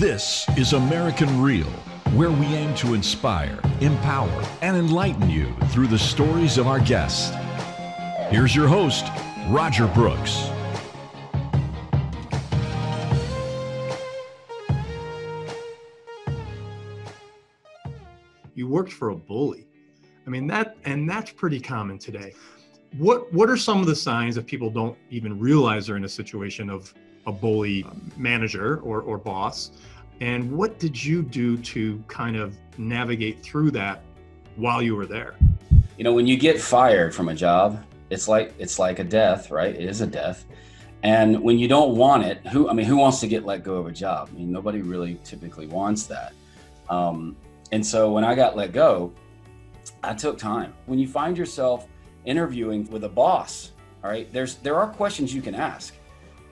This is American Real, where we aim to inspire, empower, and enlighten you through the stories of our guests. Here's your host, Roger Brooks. You worked for a bully. I mean that and that's pretty common today. What what are some of the signs that people don't even realize they're in a situation of a bully manager or, or boss. And what did you do to kind of navigate through that while you were there? You know, when you get fired from a job, it's like it's like a death, right? It is a death. And when you don't want it, who I mean, who wants to get let go of a job? I mean, nobody really typically wants that. Um, and so when I got let go, I took time. When you find yourself interviewing with a boss, all right, there's there are questions you can ask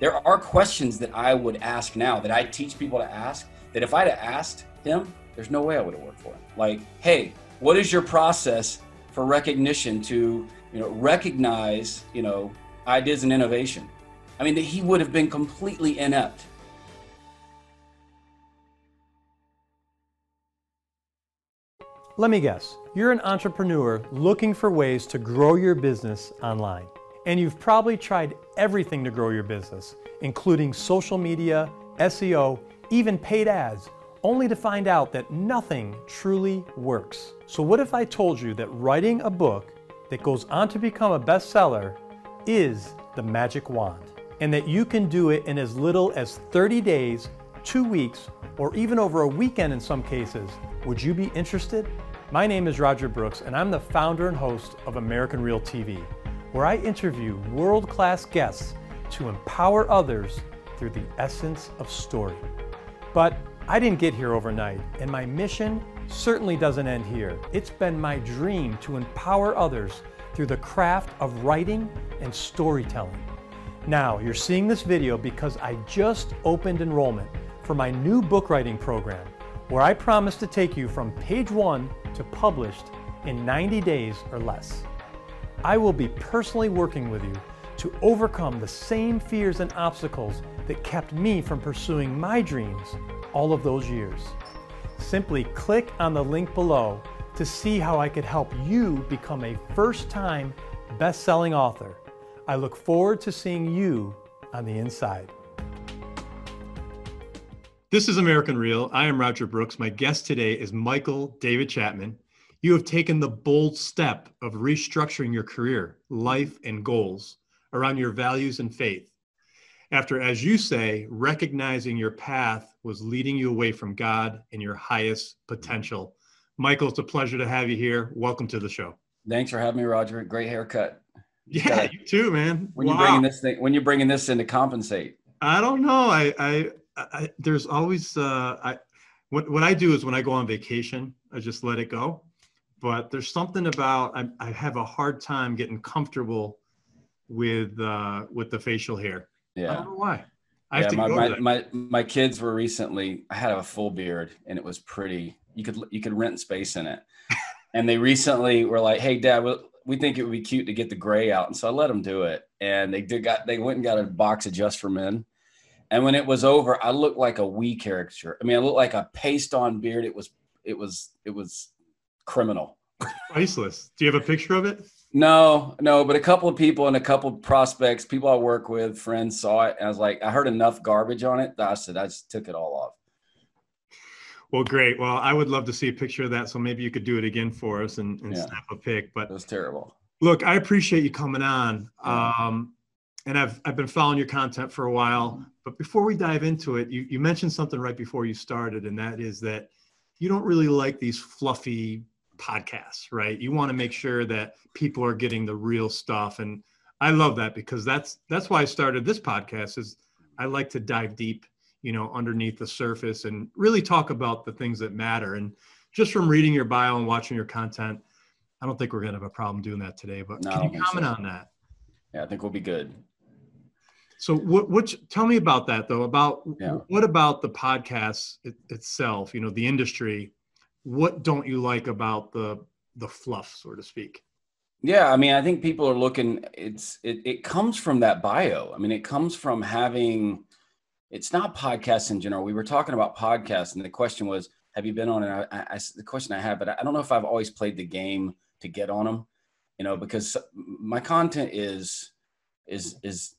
there are questions that I would ask now that I teach people to ask that if I'd have asked him, there's no way I would have worked for him. Like, hey, what is your process for recognition to, you know, recognize, you know, ideas and innovation? I mean, he would have been completely inept. Let me guess, you're an entrepreneur looking for ways to grow your business online. And you've probably tried everything to grow your business, including social media, SEO, even paid ads, only to find out that nothing truly works. So, what if I told you that writing a book that goes on to become a bestseller is the magic wand, and that you can do it in as little as 30 days, two weeks, or even over a weekend in some cases? Would you be interested? My name is Roger Brooks, and I'm the founder and host of American Real TV where I interview world class guests to empower others through the essence of story. But I didn't get here overnight, and my mission certainly doesn't end here. It's been my dream to empower others through the craft of writing and storytelling. Now, you're seeing this video because I just opened enrollment for my new book writing program, where I promise to take you from page one to published in 90 days or less. I will be personally working with you to overcome the same fears and obstacles that kept me from pursuing my dreams all of those years. Simply click on the link below to see how I could help you become a first time best selling author. I look forward to seeing you on the inside. This is American Real. I am Roger Brooks. My guest today is Michael David Chapman. You have taken the bold step of restructuring your career, life, and goals around your values and faith. After, as you say, recognizing your path was leading you away from God and your highest potential. Michael, it's a pleasure to have you here. Welcome to the show. Thanks for having me, Roger. Great haircut. Yeah, you too, man. When wow. you're bringing this thing, when you're bringing this in to compensate. I don't know. I, I, I there's always, uh, I, what, what I do is when I go on vacation, I just let it go but there's something about I, I have a hard time getting comfortable with uh, with the facial hair. Yeah. I don't know why. I yeah, my, my, my, my kids were recently. I had a full beard, and it was pretty. You could you could rent space in it. and they recently were like, "Hey, Dad, we, we think it would be cute to get the gray out," and so I let them do it. And they did got they went and got a box of Just for Men. And when it was over, I looked like a wee caricature. I mean, I looked like a paste on beard. It was it was it was criminal. Priceless. Do you have a picture of it? No, no, but a couple of people and a couple of prospects, people I work with, friends saw it. And I was like, I heard enough garbage on it that I said, I just took it all off. Well, great. Well, I would love to see a picture of that. So maybe you could do it again for us and, and yeah. snap a pic. But was terrible. Look, I appreciate you coming on. Um, and I've, I've been following your content for a while. But before we dive into it, you, you mentioned something right before you started, and that is that you don't really like these fluffy podcasts, right? You want to make sure that people are getting the real stuff. And I love that because that's that's why I started this podcast is I like to dive deep, you know, underneath the surface and really talk about the things that matter. And just from reading your bio and watching your content, I don't think we're gonna have a problem doing that today. But no, can you comment so. on that? Yeah, I think we'll be good. So what what tell me about that though about yeah. what about the podcast it, itself you know the industry what don't you like about the the fluff so to speak yeah i mean i think people are looking it's it, it comes from that bio i mean it comes from having it's not podcasts in general. We were talking about podcasts, and the question was, "Have you been on?" And I, I, the question I had, but I don't know if I've always played the game to get on them. You know, because my content is is is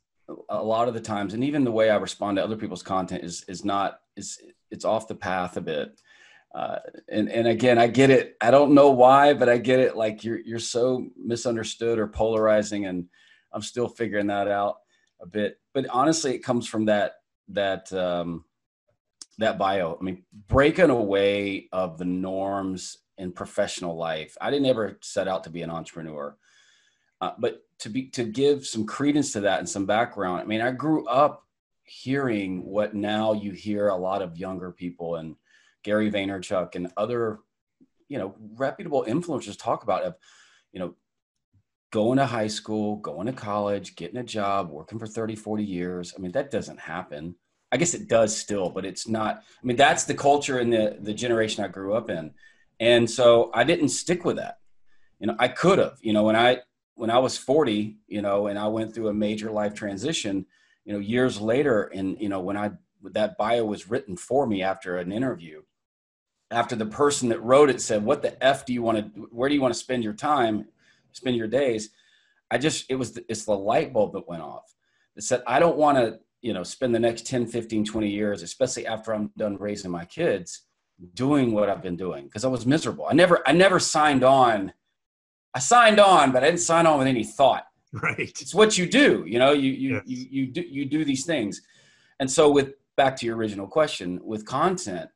a lot of the times, and even the way I respond to other people's content is is not is it's off the path a bit. Uh, and and again, I get it. I don't know why, but I get it. Like you're you're so misunderstood or polarizing, and I'm still figuring that out a bit. But honestly, it comes from that that um, that bio. I mean, breaking away of the norms in professional life. I didn't ever set out to be an entrepreneur, uh, but to be to give some credence to that and some background. I mean, I grew up hearing what now you hear a lot of younger people and Gary Vaynerchuk and other, you know, reputable influencers talk about of, you know, going to high school, going to college, getting a job, working for 30, 40 years. I mean, that doesn't happen. I guess it does still, but it's not. I mean, that's the culture in the the generation I grew up in, and so I didn't stick with that. You know, I could have. You know, when I when I was 40, you know, and I went through a major life transition, you know, years later, and you know, when I that bio was written for me after an interview, after the person that wrote it said, "What the f do you want to? Where do you want to spend your time?" spend your days i just it was it's the light bulb that went off that said i don't want to you know spend the next 10 15 20 years especially after i'm done raising my kids doing what i've been doing because i was miserable i never i never signed on i signed on but i didn't sign on with any thought right it's what you do you know you you yes. you, you do you do these things and so with back to your original question with content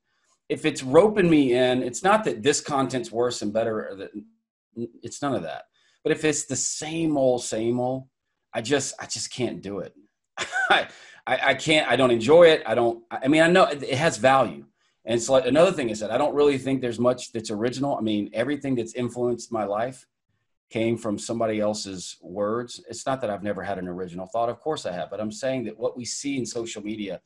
if it's roping me in it's not that this content's worse and better that it's none of that but if it's the same old, same old, I just I just can't do it. I, I can't. I don't enjoy it. I don't. I mean, I know it, it has value. And so like another thing is that I don't really think there's much that's original. I mean, everything that's influenced my life came from somebody else's words. It's not that I've never had an original thought. Of course I have, but I'm saying that what we see in social media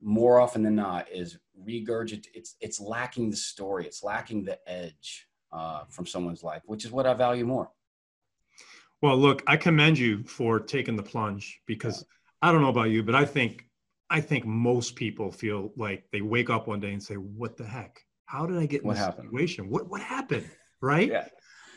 more often than not is regurgit. It's it's lacking the story. It's lacking the edge uh, from someone's life, which is what I value more. Well, look, I commend you for taking the plunge because I don't know about you, but I think I think most people feel like they wake up one day and say, "What the heck? How did I get in what this happened? situation? What what happened?" Right? Yeah.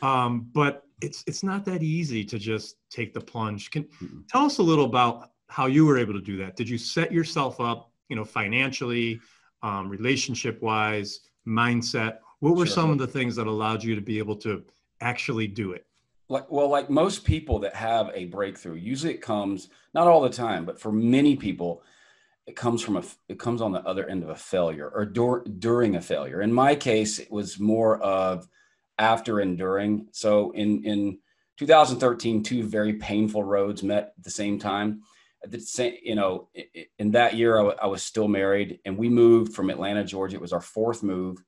Um, but it's it's not that easy to just take the plunge. Can Mm-mm. tell us a little about how you were able to do that. Did you set yourself up, you know, financially, um, relationship wise, mindset? What were Sure. some of the things that allowed you to be able to actually do it? like well like most people that have a breakthrough usually it comes not all the time but for many people it comes from a it comes on the other end of a failure or dur- during a failure in my case it was more of after and during so in in 2013 two very painful roads met at the same time the same you know in that year I I was still married and we moved from atlanta georgia it was our fourth move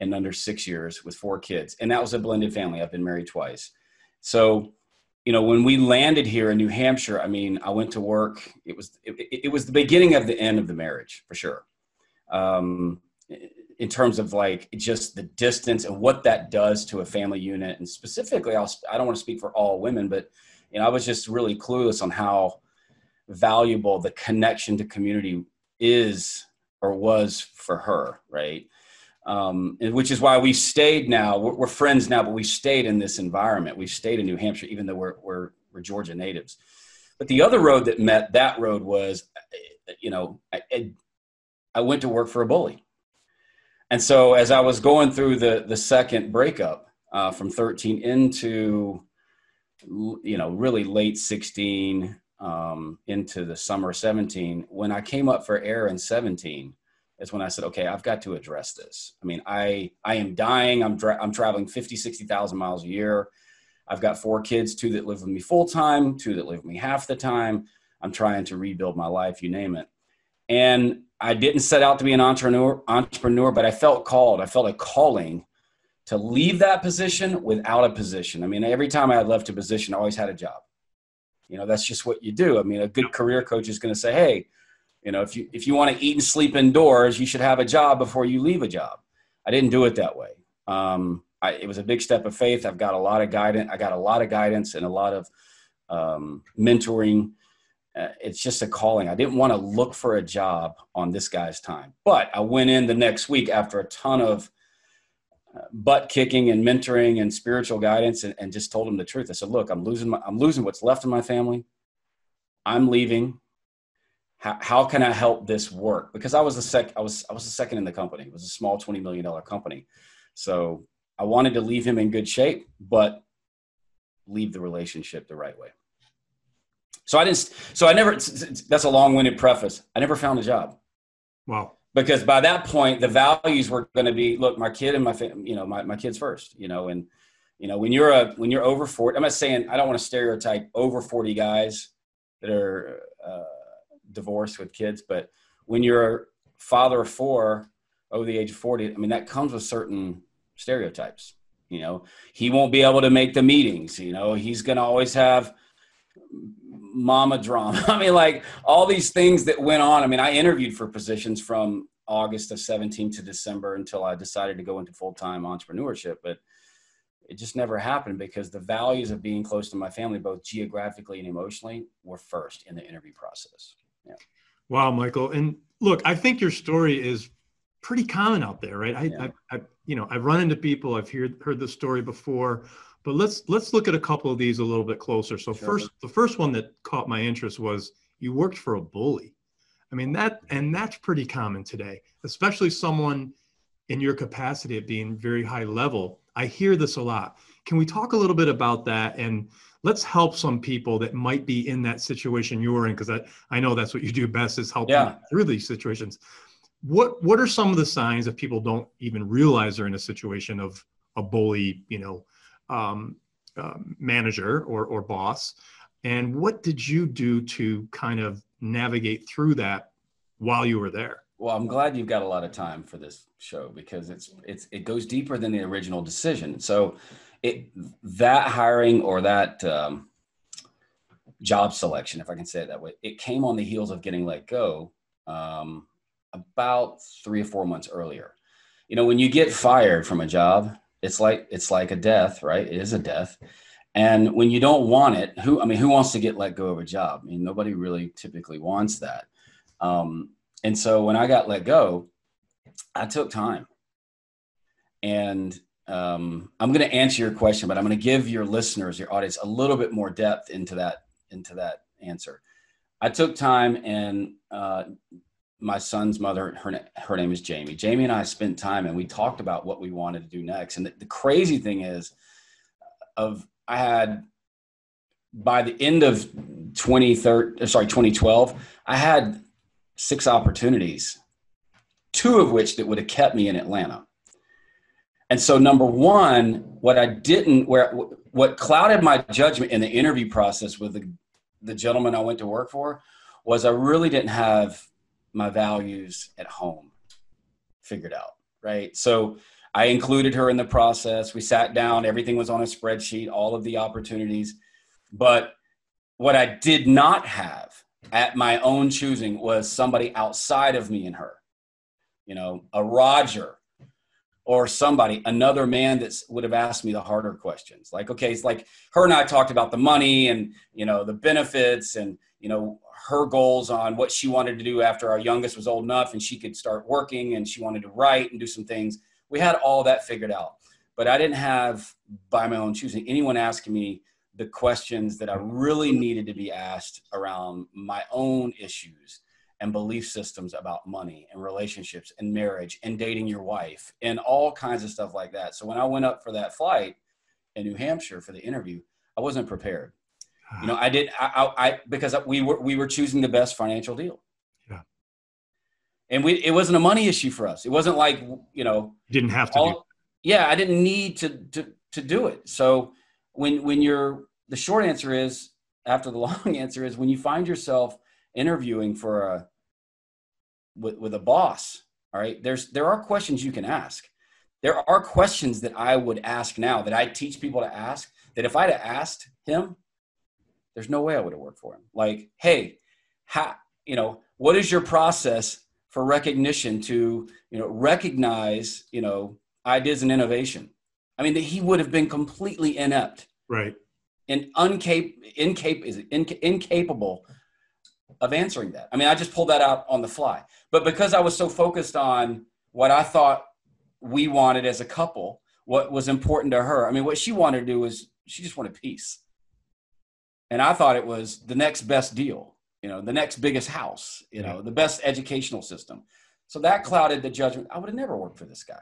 in under six years with four kids and that was a blended family i've been married twice so, you know, when we landed here in New Hampshire, I mean, I went to work. It was it, it was the beginning of the end of the marriage for sure. Um, in terms of like just the distance and what that does to a family unit, and specifically, I'll, I don't want to speak for all women, but you know, I was just really clueless on how valuable the connection to community is or was for her, right? um, which is why we stayed now. We're, we're, friends now, but we stayed in this environment. We've stayed in New Hampshire, even though we're, we're, we're Georgia natives. But the other road that met that road was, you know, I, I went to work for a bully. And so as I was going through the, the second breakup uh, from 13 into, you know, really late 16 um, into the summer 17, when I came up for air in 17, is when I said, okay, I've got to address this. I mean, I I am dying. I'm dra- I'm traveling 50, 60,000 miles a year. I've got four kids, two that live with me full time, two that live with me half the time. I'm trying to rebuild my life, you name it. And I didn't set out to be an entrepreneur, entrepreneur, but I felt called. I felt a calling to leave that position without a position. I mean, every time I had left a position, I always had a job. You know, that's just what you do. I mean, a good career coach is going to say, "Hey, you know, if you if you want to eat and sleep indoors, you should have a job before you leave a job. I didn't do it that way. Um, I, it was a big step of faith. I've got a lot of guidance. I got a lot of guidance and a lot of um, mentoring uh, it's just a calling. I didn't want to look for a job on this guy's time, but I went in the next week after a ton of butt kicking and mentoring and spiritual guidance, and, and just told him the truth. I said, "Look, I'm losing my, I'm losing what's left of my family. I'm leaving. How, how can I help this work? Because I was the sec, I was I was the second in the company. It was a small twenty million dollar company, so I wanted to leave him in good shape, but leave the relationship the right way. So I didn't. So I never. That's a long-winded preface. I never found a job. Wow. Because by that point, the values were going to be: look, my kid and my, you know, my my kids first. You know, and you know when you're a when you're over forty. I'm not saying I don't want to stereotype over forty guys that are uh, divorced with kids, but when you're a father of four over the age of forty, I mean that comes with certain stereotypes. You know, he won't be able to make the meetings. You know, he's going to always have mama drama. I mean, like all these things that went on. I mean, I interviewed for positions from August of 17 to December until I decided to go into full time entrepreneurship. But it just never happened because the values of being close to my family, both geographically and emotionally, were first in the interview process. Yeah. Wow, Michael. And look, I think your story is pretty common out there, right? I, yeah. I, I, you know, I've run into people. I've heard heard the story before. But let's let's look at a couple of these a little bit closer. So sure. first, the first one that caught my interest was you worked for a bully. I mean that, and that's pretty common today, especially someone in your capacity of being very high level. I hear this a lot. Can we talk a little bit about that and let's help some people that might be in that situation you're in because I, I know that's what you do best is help yeah. through these situations. What what are some of the signs that people don't even realize they're in a situation of a bully, you know, um, uh, manager or, or boss. And what did you do to kind of navigate through that while you were there? Well, I'm glad you've got a lot of time for this show because it's it's it goes deeper than the original decision. So, it that hiring or that um, job selection, if I can say it that way, it came on the heels of getting let go um, about three or four months earlier. You know, when you get fired from a job, it's like it's like a death, right? It is a death. And when you don't want it, who I mean, who wants to get let go of a job? I mean, nobody really typically wants that. Um, and so when I got let go, I took time. And um, I'm going to answer your question, but I'm going to give your listeners, your audience, a little bit more depth into that into that answer. I took time and uh, my son's mother, her, her name is Jamie. Jamie and I spent time and we talked about what we wanted to do next. And the, the crazy thing is, of I had by the end of 2013, uh, sorry, 2012, I had six opportunities, two of which that would have kept me in Atlanta. And so, number one, what I didn't, where what clouded my judgment in the interview process with the, the gentleman I went to work for was I really didn't have my values at home figured out, right? So I included her in the process. We sat down, everything was on a spreadsheet, all of the opportunities. But what I did not have at my own choosing was somebody outside of me and her, you know, a Roger or somebody, another man that would have asked me the harder questions. Like, okay, it's like her and I talked about the money and, you know, the benefits and, you know, her goals on what she wanted to do after our youngest was old enough and she could start working and she wanted to write and do some things. We had all that figured out. But I didn't have, by my own choosing, anyone asking me the questions that I really needed to be asked around my own issues and belief systems about money and relationships and marriage and dating your wife and all kinds of stuff like that. So when I went up for that flight in New Hampshire for the interview, I wasn't prepared you know i did I, I, because we were we were choosing the best financial deal. Yeah. And we it wasn't a money issue for us. It wasn't like you know didn't have to all, yeah i didn't need to to to do it. So when when you're the short answer is after the long answer is when you find yourself interviewing for a with, with a boss all right there's there are questions you can ask. There are questions that i would ask now that i teach people to ask that if i'd have asked him there's no way I would have worked for him. Like, hey, how, you know, what is your process for recognition to, you know, recognize, you know, ideas and innovation? I mean, that he would have been completely inept. Right. And uncap- incap- is inc- incapable of answering that. I mean, I just pulled that out on the fly. But because I was so focused on what I thought we wanted as a couple, what was important to her. I mean, what she wanted to do was she just wanted peace. And I thought it was the next best deal, you know, the next biggest house, you know, the best educational system. So that clouded the judgment. I would have never worked for this guy.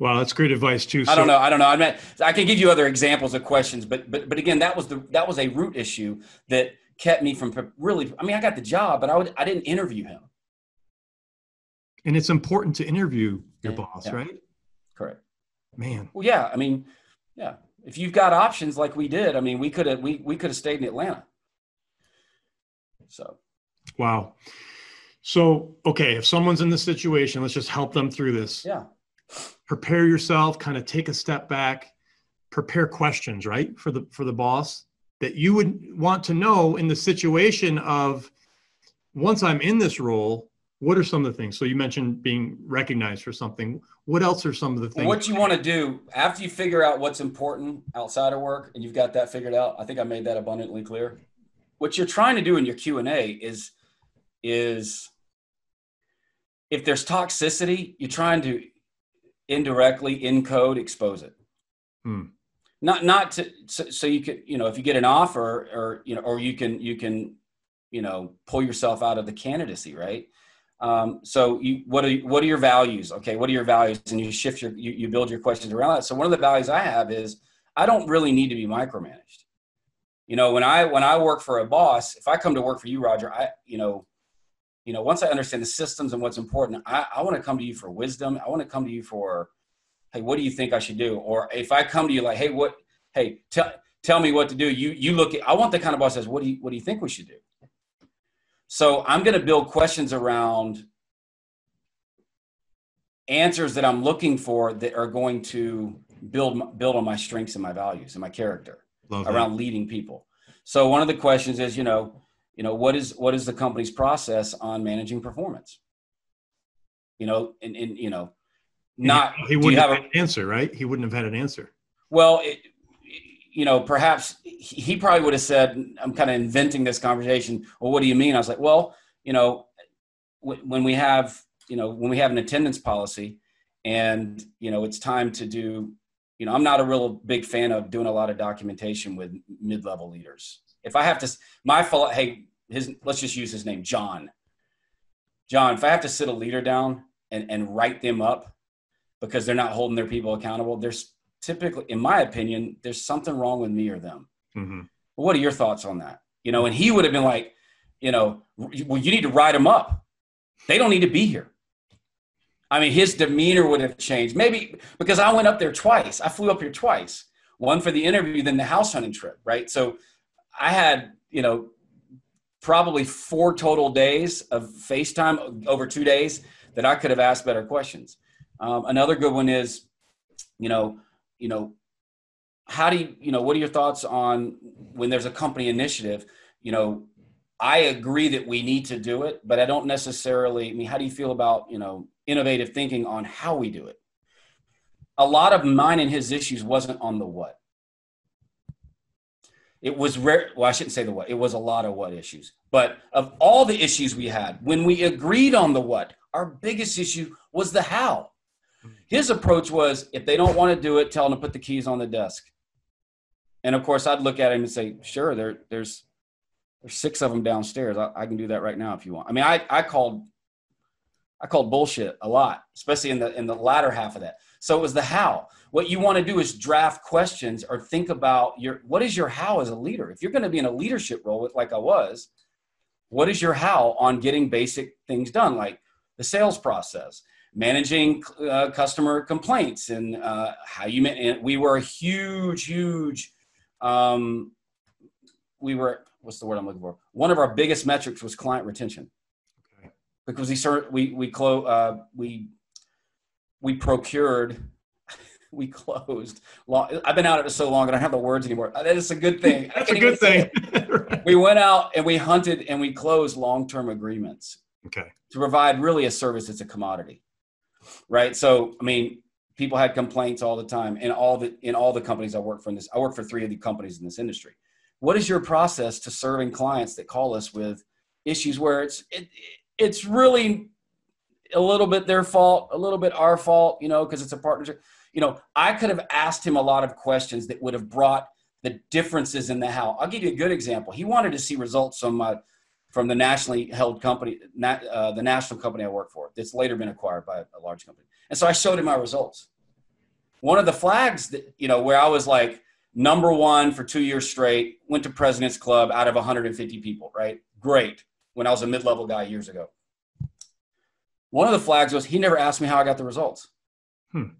Wow, that's great advice too. So- I don't know. I don't know. I mean, I can give you other examples of questions, but but but again, that was the that was a root issue that kept me from really. I mean, I got the job, but I would I didn't interview him. And it's important to interview your yeah, boss, yeah. right? Correct. Man. Well, yeah. I mean, yeah. If you've got options like we did, I mean, we could have we we could have stayed in Atlanta. So. Wow. So okay, if someone's in this situation, let's just help them through this. Yeah prepare yourself kind of take a step back prepare questions right for the for the boss that you would want to know in the situation of once i'm in this role what are some of the things so you mentioned being recognized for something what else are some of the things what you want to do after you figure out what's important outside of work and you've got that figured out i think i made that abundantly clear what you're trying to do in your q&a is is if there's toxicity you're trying to indirectly encode expose it. Hmm. Not not to so, so, you could you know if you get an offer or you know or you can you can you know pull yourself out of the candidacy right. Um, so you what are what are your values? Okay, what are your values? And you shift your you, you build your questions around that. So one of the values I have is I don't really need to be micromanaged. You know, when I when I work for a boss, if I come to work for you, Roger, I you know you know, once I understand the systems and what's important, I, I want to come to you for wisdom. I want to come to you for, hey, what do you think I should do? Or if I come to you like, hey, what, hey, tell tell me what to do. You you look at. I want the kind of boss that says, what do you what do you think we should do? So I'm going to build questions around answers that I'm looking for that are going to build build on my strengths and my values and my character Love around that. leading people. So one of the questions is, you know, you know what is what is the company's process on managing performance you know and, and you know not he, wouldn't have, have an answer right he wouldn't have had an answer well it, you know perhaps he probably would have said i'm kind of inventing this conversation. Well what do you mean? I was like well you know when we have you know when we have an attendance policy and you know it's time to do you know i'm not a real big fan of doing a lot of documentation with mid-level leaders. If i have to my fault hey his let's just use his name, John. John, if I have to sit a leader down and, and write them up because they're not holding their people accountable, there's typically, in my opinion, there's something wrong with me or them. Mm-hmm. What are your thoughts on that? You know, and he would have been like, you know, well, you need to write them up. They don't need to be here. I mean, his demeanor would have changed. Maybe because I went up there twice. I flew up here twice. One for the interview, then the house hunting trip, right? So I had, you know, probably four total days of FaceTime over two days that I could have asked better questions. Um, another good one is, you know, you know, how do you, you know, what are your thoughts on when there's a company initiative? You know, I agree that we need to do it, but I don't necessarily. I mean, how do you feel about you know innovative thinking on how we do it? A lot of mine and his issues wasn't on the what it was rare. Well, I shouldn't say the what. It was a lot of what issues. But of all the issues we had, when we agreed on the what, our biggest issue was the how. Mm-hmm. His approach was if they don't want to do it, tell them to put the keys on the desk. And of course, I'd look at him and say, sure, there, there's there's six of them downstairs. I, I, can do that right now if you want. I mean, I, I called I called bullshit a lot, especially in the in the latter half of that. So it was the how. What you want to do is draft questions or think about your what is your how as a leader. If you're going to be in a leadership role, like I was, what is your how on getting basic things done, like the sales process, managing uh, customer complaints, and uh, how you. And we were a huge, huge. Um, we were what's the word I'm looking for? One of our biggest metrics was client retention okay. because we start, we we close uh, we we procured we closed long, i've been out of it so long i don't have the words anymore that is a good thing that's a good thing we went out and we hunted and we closed long-term agreements okay to provide really a service that's a commodity right so i mean people had complaints all the time in all the in all the companies i work for in this i work for three of the companies in this industry what is your process to serving clients that call us with issues where it's it, it's really a little bit their fault, a little bit our fault, you know, because it's a partnership. You know, I could have asked him a lot of questions that would have brought the differences in the how. I'll give you a good example. He wanted to see results from my from the nationally held company, uh, the national company I work for, that's later been acquired by a large company. And so I showed him my results. One of the flags that, you know, where I was like number one for two years straight, went to President's Club out of 150 people, right? Great. When I was a mid level guy years ago. One of the flags was he never asked me how I got the results. Hmm.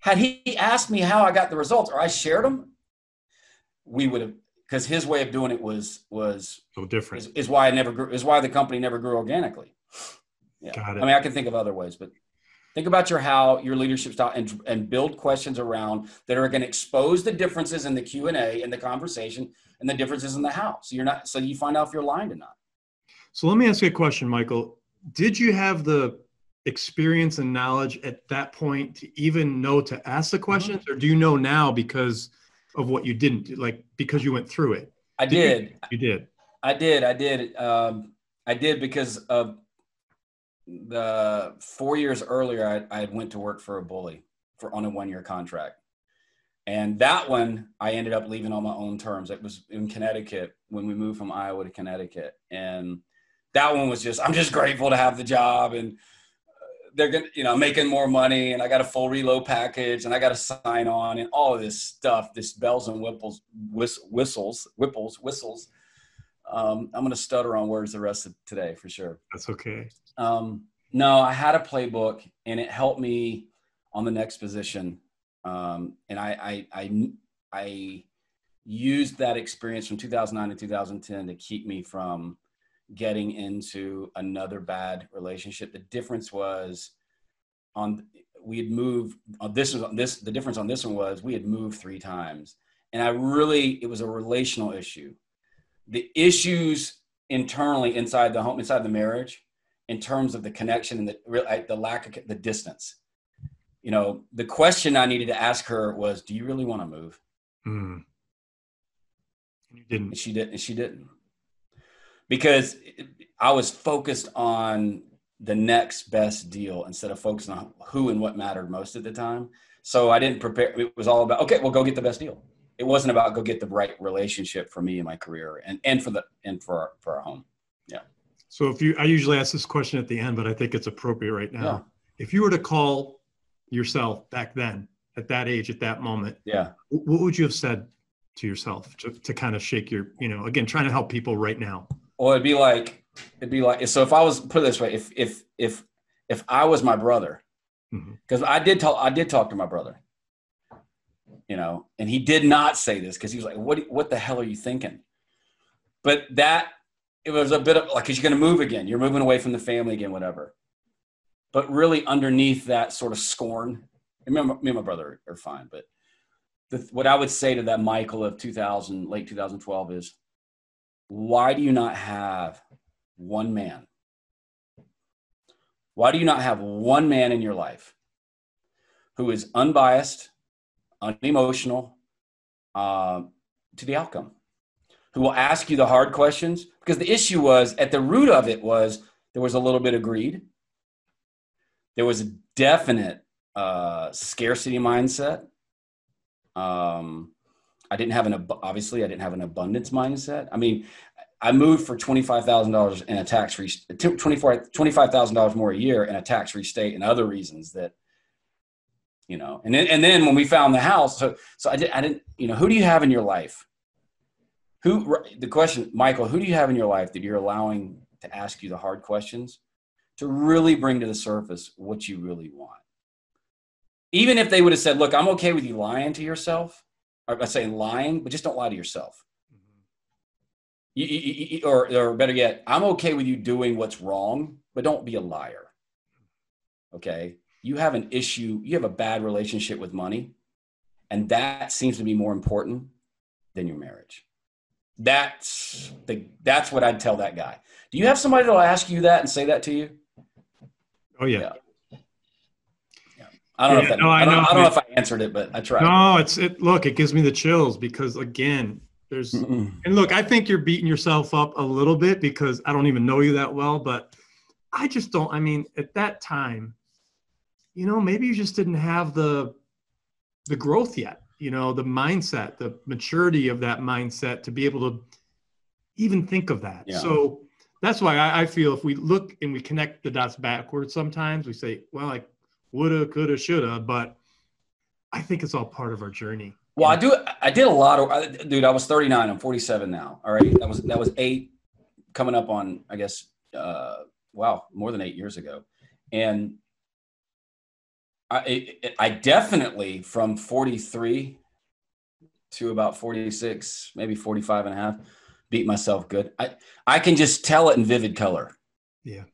Had he asked me how I got the results or I shared them, we would have because his way of doing it was was so different. Is, is, why I never grew. Is why the company never grew organically. Yeah. Got it. I mean, I can think of other ways, but think about your how, your leadership style, and and build questions around that are going to expose the differences in the Q and A in the conversation, and the differences in the how. So you're not. So you find out if you're aligned or not. So let me ask you a question, Michael. Did you have the experience and knowledge at that point to even know to ask the mm-hmm. questions, mm-hmm. or do you know now because of what you didn't like because you went through it? I did. You, you did. I did. I did. Um, I did because of the four years earlier, I, I went to work for a bully for on a one year contract. And that one, I ended up leaving on my own terms. It was in Connecticut when we moved from Iowa to Connecticut. And that one was just, I'm just grateful to have the job. And they're gonna, you know, making more money, and I got a full relo package, and I got to sign on, and all of this stuff, this bells and whistles, whistles, whipples, whistles. Um, I'm gonna stutter on words the rest of today for sure. That's okay. Um, no, I had a playbook, and it helped me on the next position, um, and I, I, I, I used that experience from 2009 to 2010 to keep me from getting into another bad relationship. The difference was on we had moved on this was this the difference on this one was we had moved three times. And I really it was a relational issue. The issues internally inside the home inside the marriage in terms of the connection and the the lack of the distance. You know, the question I needed to ask her was, "Do you really want to move?" Mm. And you didn't. And she didn't. And she didn't because I was focused on the next best deal instead of focusing on who and what mattered most at the time. So I didn't prepare. It was all about, okay, well, go get the best deal. It wasn't about go get the right relationship for me and my career and, and for the, and for our, for our home. Yeah. So if you, I usually ask this question at the end, but I think it's appropriate right now. Yeah. If you were to call yourself back then at that age, at that moment, yeah, what would you have said to yourself to, to kind of shake your, you know, again, trying to help people right now? Well, it'd be like it'd be like so. If I was put it this way, if if if if I was my brother, because mm-hmm. I did talk, I did talk to my brother, you know, and he did not say this because he was like, "What what the hell are you thinking?" But that it was a bit of like, "Cause you're going to move again. You're moving away from the family again, whatever." But really, underneath that sort of scorn, remember, me and my brother are fine, but the, what I would say to that Michael of 2000, late 2012 is why do you not have one man? Why do you not have one man in your life who is unbiased, unemotional uh, to the outcome, who will ask you the hard questions? Because the issue was at the root of it was there was a little bit of greed, there was a definite uh, scarcity mindset. Um, I didn't have an obviously I didn't have an abundance mindset. I mean, I moved for twenty five thousand dollars in a tax free twenty five thousand dollars more a year in a tax free state and other reasons that you know. And then and then when we found the house, so so I did I didn't you know who do you have in your life? Who the question, Michael? Who do you have in your life that you're allowing to ask you the hard questions to really bring to the surface what you really want? Even if they would have said, "Look, I'm okay with you lying to yourself." I'm saying lying, but just don't lie to yourself. Mm-hmm. You, you, you, or, or better yet, I'm okay with you doing what's wrong, but don't be a liar. Okay. You have an issue, you have a bad relationship with money, and that seems to be more important than your marriage. That's the that's what I'd tell that guy. Do you have somebody that'll ask you that and say that to you? Oh yeah. yeah. I don't yeah, know if that, no, I, I, don't, I, don't, know if I answered it, but I tried. No, it's it. Look, it gives me the chills because again, There's and look, I think you're beating yourself up a little bit because I don't even know you that well, but I just don't. I mean, at that time, you know, maybe you just didn't have the the growth yet. You know, the mindset, the maturity of that mindset to be able to even think of that. Yeah. So that's why I, I, feel if we look and we connect the dots backwards, sometimes we say, well, like woulda, coulda, shoulda, but I think it's all part of our journey. Well, I do. I did a lot of, dude. I was 39. I'm 47 now. All right, that was that was eight, coming up on I guess, uh, wow, more than eight years ago, and I I definitely from 43 to about 46, maybe 45 and a half, beat myself good. I I can just tell it in vivid color. Yeah.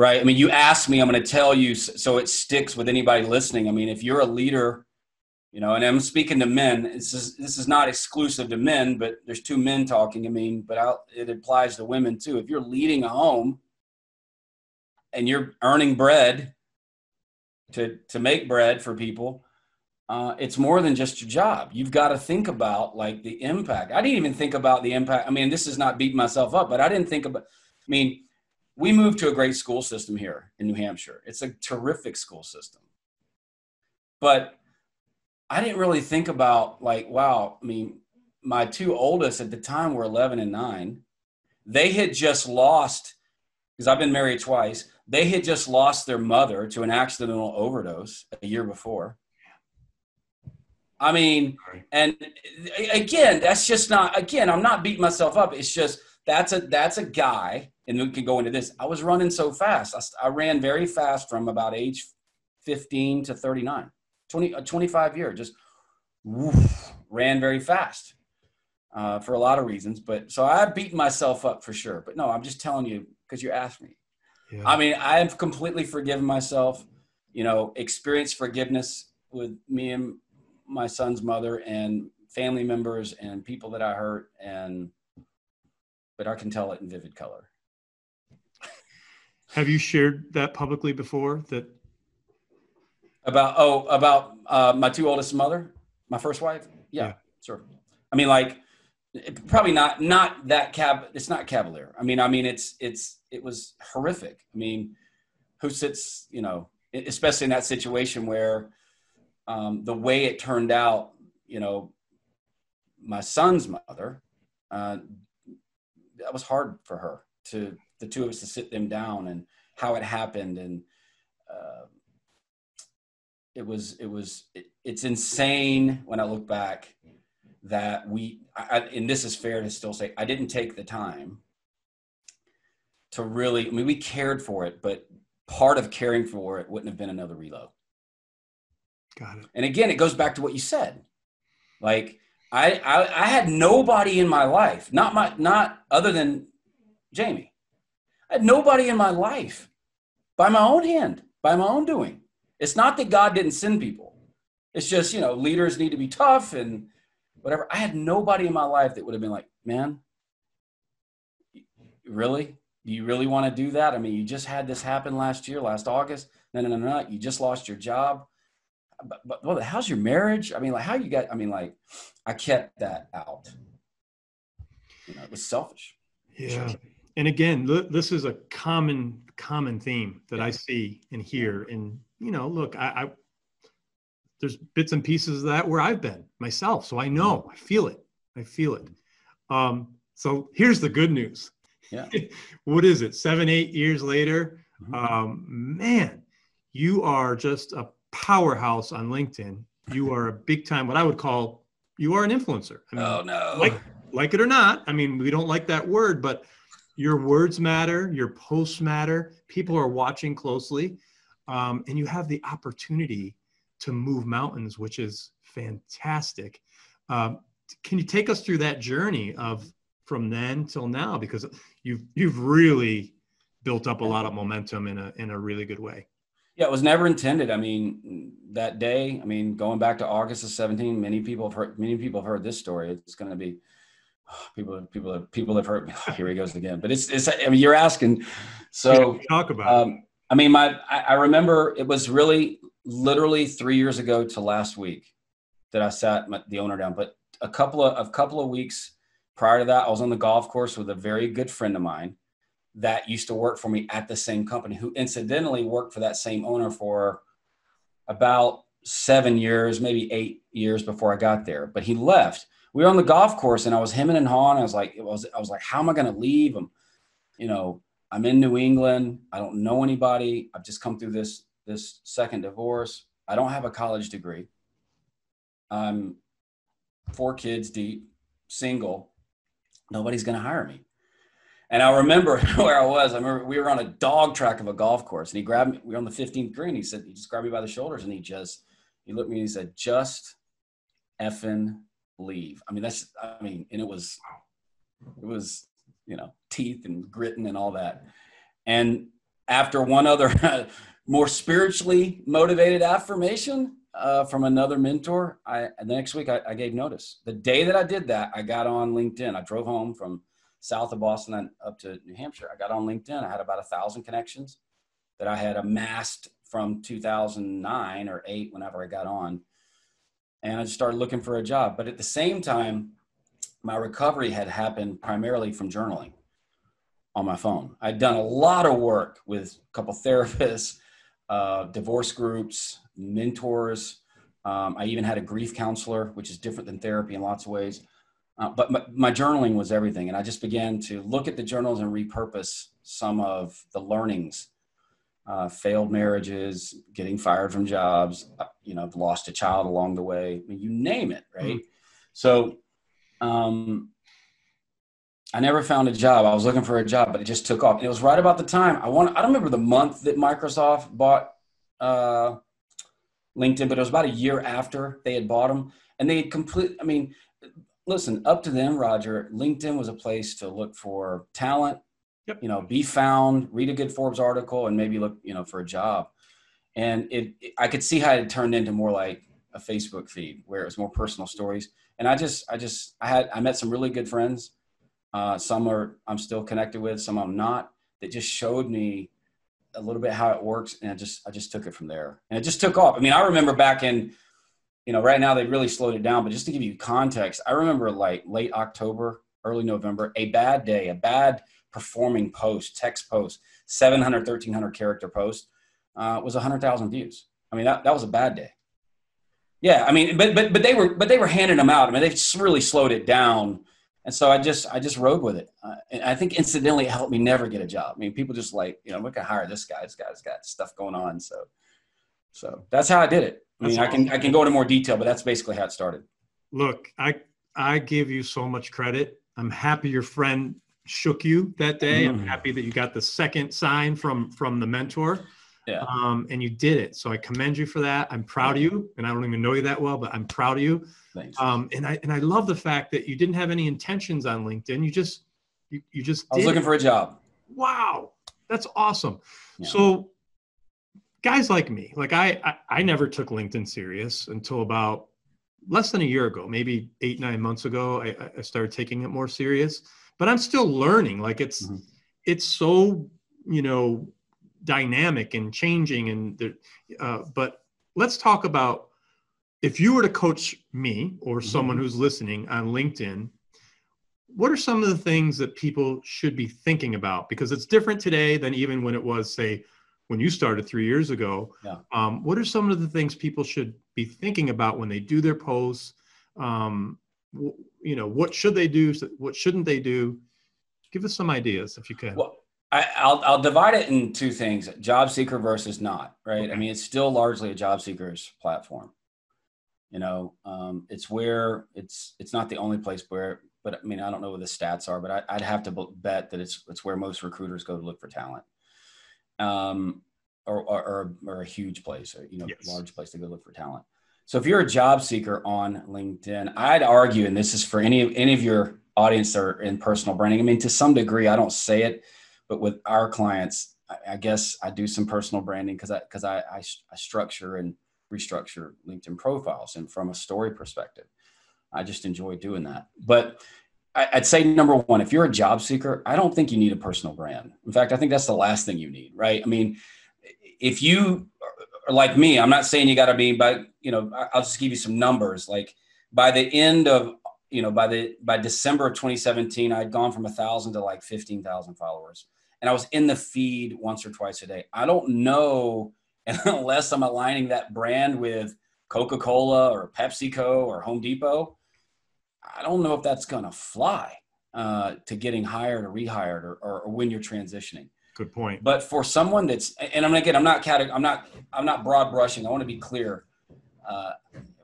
Right. I mean, you ask me, I'm going to tell you so it sticks with anybody listening. I mean, if you're a leader you know and i'm speaking to men this is this is not exclusive to men but there's two men talking i mean but I'll, it applies to women too if you're leading a home and you're earning bread to to make bread for people uh, it's more than just your job you've got to think about like the impact i didn't even think about the impact i mean this is not beating myself up but i didn't think about i mean we moved to a great school system here in new hampshire it's a terrific school system but I didn't really think about like, wow, I mean, my two oldest at the time were 11 and 9. They had just lost, because I've been married twice, they had just lost their mother to an accidental overdose a year before. I mean, and again, that's just not, again, I'm not beating myself up. It's just, that's a, that's a guy, and we can go into this. I was running so fast. I, I ran very fast from about age 15 to 39. 20, a 25 year, just woof, ran very fast uh, for a lot of reasons. But so I've beaten myself up for sure. But no, I'm just telling you because you asked me. Yeah. I mean, I've completely forgiven myself, you know, experienced forgiveness with me and my son's mother and family members and people that I hurt. And, but I can tell it in vivid color. Have you shared that publicly before that about oh about uh, my two oldest mother, my first wife. Yeah, yeah, sure. I mean, like probably not not that cab. It's not cavalier. I mean, I mean it's it's it was horrific. I mean, who sits you know, especially in that situation where um, the way it turned out, you know, my son's mother, uh, that was hard for her to the two of us to sit them down and how it happened and. Uh, it was it was it, it's insane when I look back that we I, and this is fair to still say I didn't take the time to really I mean we cared for it but part of caring for it wouldn't have been another relo. Got it. And again it goes back to what you said. Like I, I I had nobody in my life, not my not other than Jamie. I had nobody in my life by my own hand, by my own doing it's not that God didn't send people. It's just, you know, leaders need to be tough and whatever. I had nobody in my life that would have been like, man, really? Do you really want to do that? I mean, you just had this happen last year, last August. No, no, no, no. You just lost your job. But, but well, how's your marriage? I mean, like, how you got, I mean, like, I kept that out. You know, it was selfish. Yeah. Sure. And again, this is a common, common theme that yeah. I see and hear And you know, look, I, I there's bits and pieces of that where I've been myself, so I know, I feel it, I feel it. Um, so here's the good news. Yeah. what is it? Seven, eight years later, mm-hmm. um, man, you are just a powerhouse on LinkedIn. You are a big time, what I would call, you are an influencer. I mean, oh no. Like, like it or not. I mean, we don't like that word, but your words matter, your posts matter. People are watching closely um, and you have the opportunity to move mountains, which is fantastic. Um, can you take us through that journey of from then till now? Because you've you've really built up a lot of momentum in a in a really good way. Yeah, it was never intended. I mean, that day. I mean, going back to August of seventeen, many people have heard many people have heard this story. It's going to be people people people have heard. here he goes again. But it's it's. I mean, you're asking. So talk about. Um, I mean, my I remember it was really literally three years ago to last week that I sat my, the owner down. But a couple of a couple of weeks prior to that, I was on the golf course with a very good friend of mine that used to work for me at the same company, who incidentally worked for that same owner for about seven years, maybe eight years before I got there. But he left. We were on the golf course, and I was hemming and hawing. I was like, it was, I was like, how am I going to leave? I'm, you know, I'm in New England. I don't know anybody. I've just come through this this second divorce. I don't have a college degree. I'm four kids deep, single. Nobody's going to hire me. And I remember where I was. I remember we were on a dog track of a golf course, and he grabbed me. We were on the 15th green. He said, he just grabbed me by the shoulders, and he just, he looked at me and he said, "Just effing leave." I mean, that's, I mean, and it was, it was, you know, teeth and gritting and all that. And after one other more spiritually motivated affirmation uh, from another mentor, I the next week I, I gave notice. The day that I did that, I got on LinkedIn. I drove home from south of Boston and up to New Hampshire. I got on LinkedIn. I had about a thousand connections that I had amassed from 2009 or eight, whenever I got on. And I just started looking for a job. But at the same time, my recovery had happened primarily from journaling on my phone. I'd done a lot of work with a couple therapists, uh, divorce groups, mentors. Um, I even had a grief counselor, which is different than therapy in lots of ways. Uh, but my, my, journaling was everything. And I just began to look at the journals and repurpose some of the learnings uh, failed marriages, getting fired from jobs, uh, you know, lost a child along the way. I mean, you name it, right? Mm-hmm. So, um, I never found a job. I was looking for a job, but it just took off. And it was right about the time I want. I don't remember the month that Microsoft bought uh, LinkedIn, but it was about a year after they had bought them, and they had complete. I mean, listen, up to them, Roger. LinkedIn was a place to look for talent. Yep. You know, be found, read a good Forbes article, and maybe look, you know, for a job. And it, it, I could see how it turned into more like a Facebook feed where it was more personal stories. And I just, I just, I had, I met some really good friends. Uh, some are I'm still connected with, some I'm not. That just showed me a little bit how it works, and I just, I just took it from there, and it just took off. I mean, I remember back in you know, right now they've really slowed it down. But just to give you context, I remember like late October, early November, a bad day, a bad performing post, text post, 700, 1300 character post uh, was 100,000 views. I mean, that, that was a bad day. Yeah, I mean, but but but they were but they were handing them out. I mean, they've really slowed it down, and so I just I just rode with it. Uh, and I think incidentally it helped me never get a job. I mean, people just like you know we can hire this guy. This guy's got stuff going on. So so that's how I did it. I mean, I can I can go into more detail, but that's basically how it started. Look, I I give you so much credit. I'm happy your friend shook you that day. Mm-hmm. I'm happy that you got the second sign from from the mentor. Yeah. Um, and you did it. So I commend you for that. I'm proud of you. And I don't even know you that well, but I'm proud of you. Thanks. Um, and I and I love the fact that you didn't have any intentions on LinkedIn. You just you, you just I was looking it. for a job. Wow. That's awesome. Yeah. So guys like me, like I, I, I never took LinkedIn serious until about less than a year ago, maybe eight nine months ago. I, I started taking it more serious, but I'm still learning. Like it's mm-hmm. it's so you know dynamic and changing, and the, uh, but let's talk about if you were to coach me or mm-hmm. someone who's listening on LinkedIn. What are some of the things that people should be thinking about? Because it's different today than even when it was, say, when you started three years ago. Yeah. Um, what are some of the things people should be thinking about when they do their posts? Um, w- you know, what should they do? What shouldn't they do? Give us some ideas if you can. Well, I, will I'll divide it in two things: job seeker versus not. Right. Okay. I mean, it's still largely a job seeker's platform. You know, um, it's where it's it's not the only place where, but I mean, I don't know what the stats are, but I, would have to bet that it's it's where most recruiters go to look for talent um, or, or, or, a huge place, or you know, yes. large place to go look for talent. So if you're a job seeker on LinkedIn, I'd argue, and this is for any any of your audience that are in personal branding. I mean, to some degree, I don't say it, but with our clients, I, I guess I do some personal branding because I because I, I, I structure and restructure LinkedIn profiles, and from a story perspective, I just enjoy doing that. But I'd say number one, if you're a job seeker, I don't think you need a personal brand. In fact, I think that's the last thing you need, right? I mean, if you are like me, I'm not saying you got to be, but you know, I'll just give you some numbers. Like by the end of you know, by the by December of 2017, I'd gone from a thousand to like 15,000 followers, and I was in the feed once or twice a day. I don't know unless I'm aligning that brand with Coca-Cola or PepsiCo or Home Depot. I don't know if that's going to fly uh, to getting hired or rehired or, or, or when you're transitioning. Good point. But for someone that's, and I'm again, I'm not I'm not, I'm not broad brushing. I want to be clear. Uh,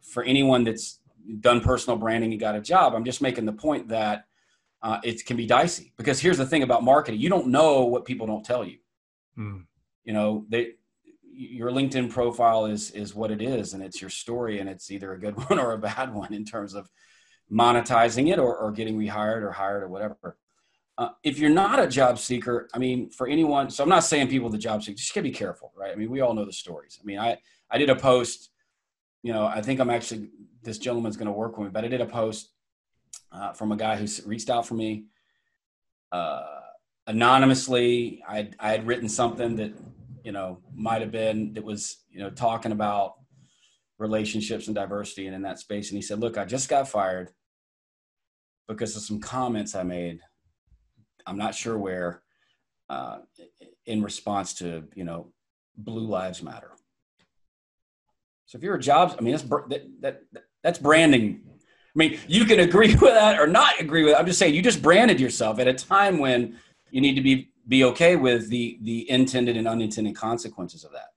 for anyone that's done personal branding and got a job, I'm just making the point that uh, it can be dicey because here's the thing about marketing: you don't know what people don't tell you. Mm. You know, they, your LinkedIn profile is is what it is, and it's your story, and it's either a good one or a bad one in terms of monetizing it or, or getting rehired or hired or whatever. Uh, if you're not a job seeker, I mean, for anyone, so I'm not saying people the job seeker, just gotta be careful, right? I mean, we all know the stories. I mean, I I did a post, you know, I think I'm actually this gentleman's to work with me, but I did a post uh, from a guy who reached out for me uh, anonymously. I I had written something that you know might have been that was you know talking about relationships and diversity and in that space, and he said, "Look, I just got fired because of some comments I made." I'm not sure where, uh, in response to you know, Blue Lives Matter. So if you're a jobs, I mean, that's that, that that's branding. I mean, you can agree with that or not agree with it. I'm just saying you just branded yourself at a time when you need to be be okay with the the intended and unintended consequences of that.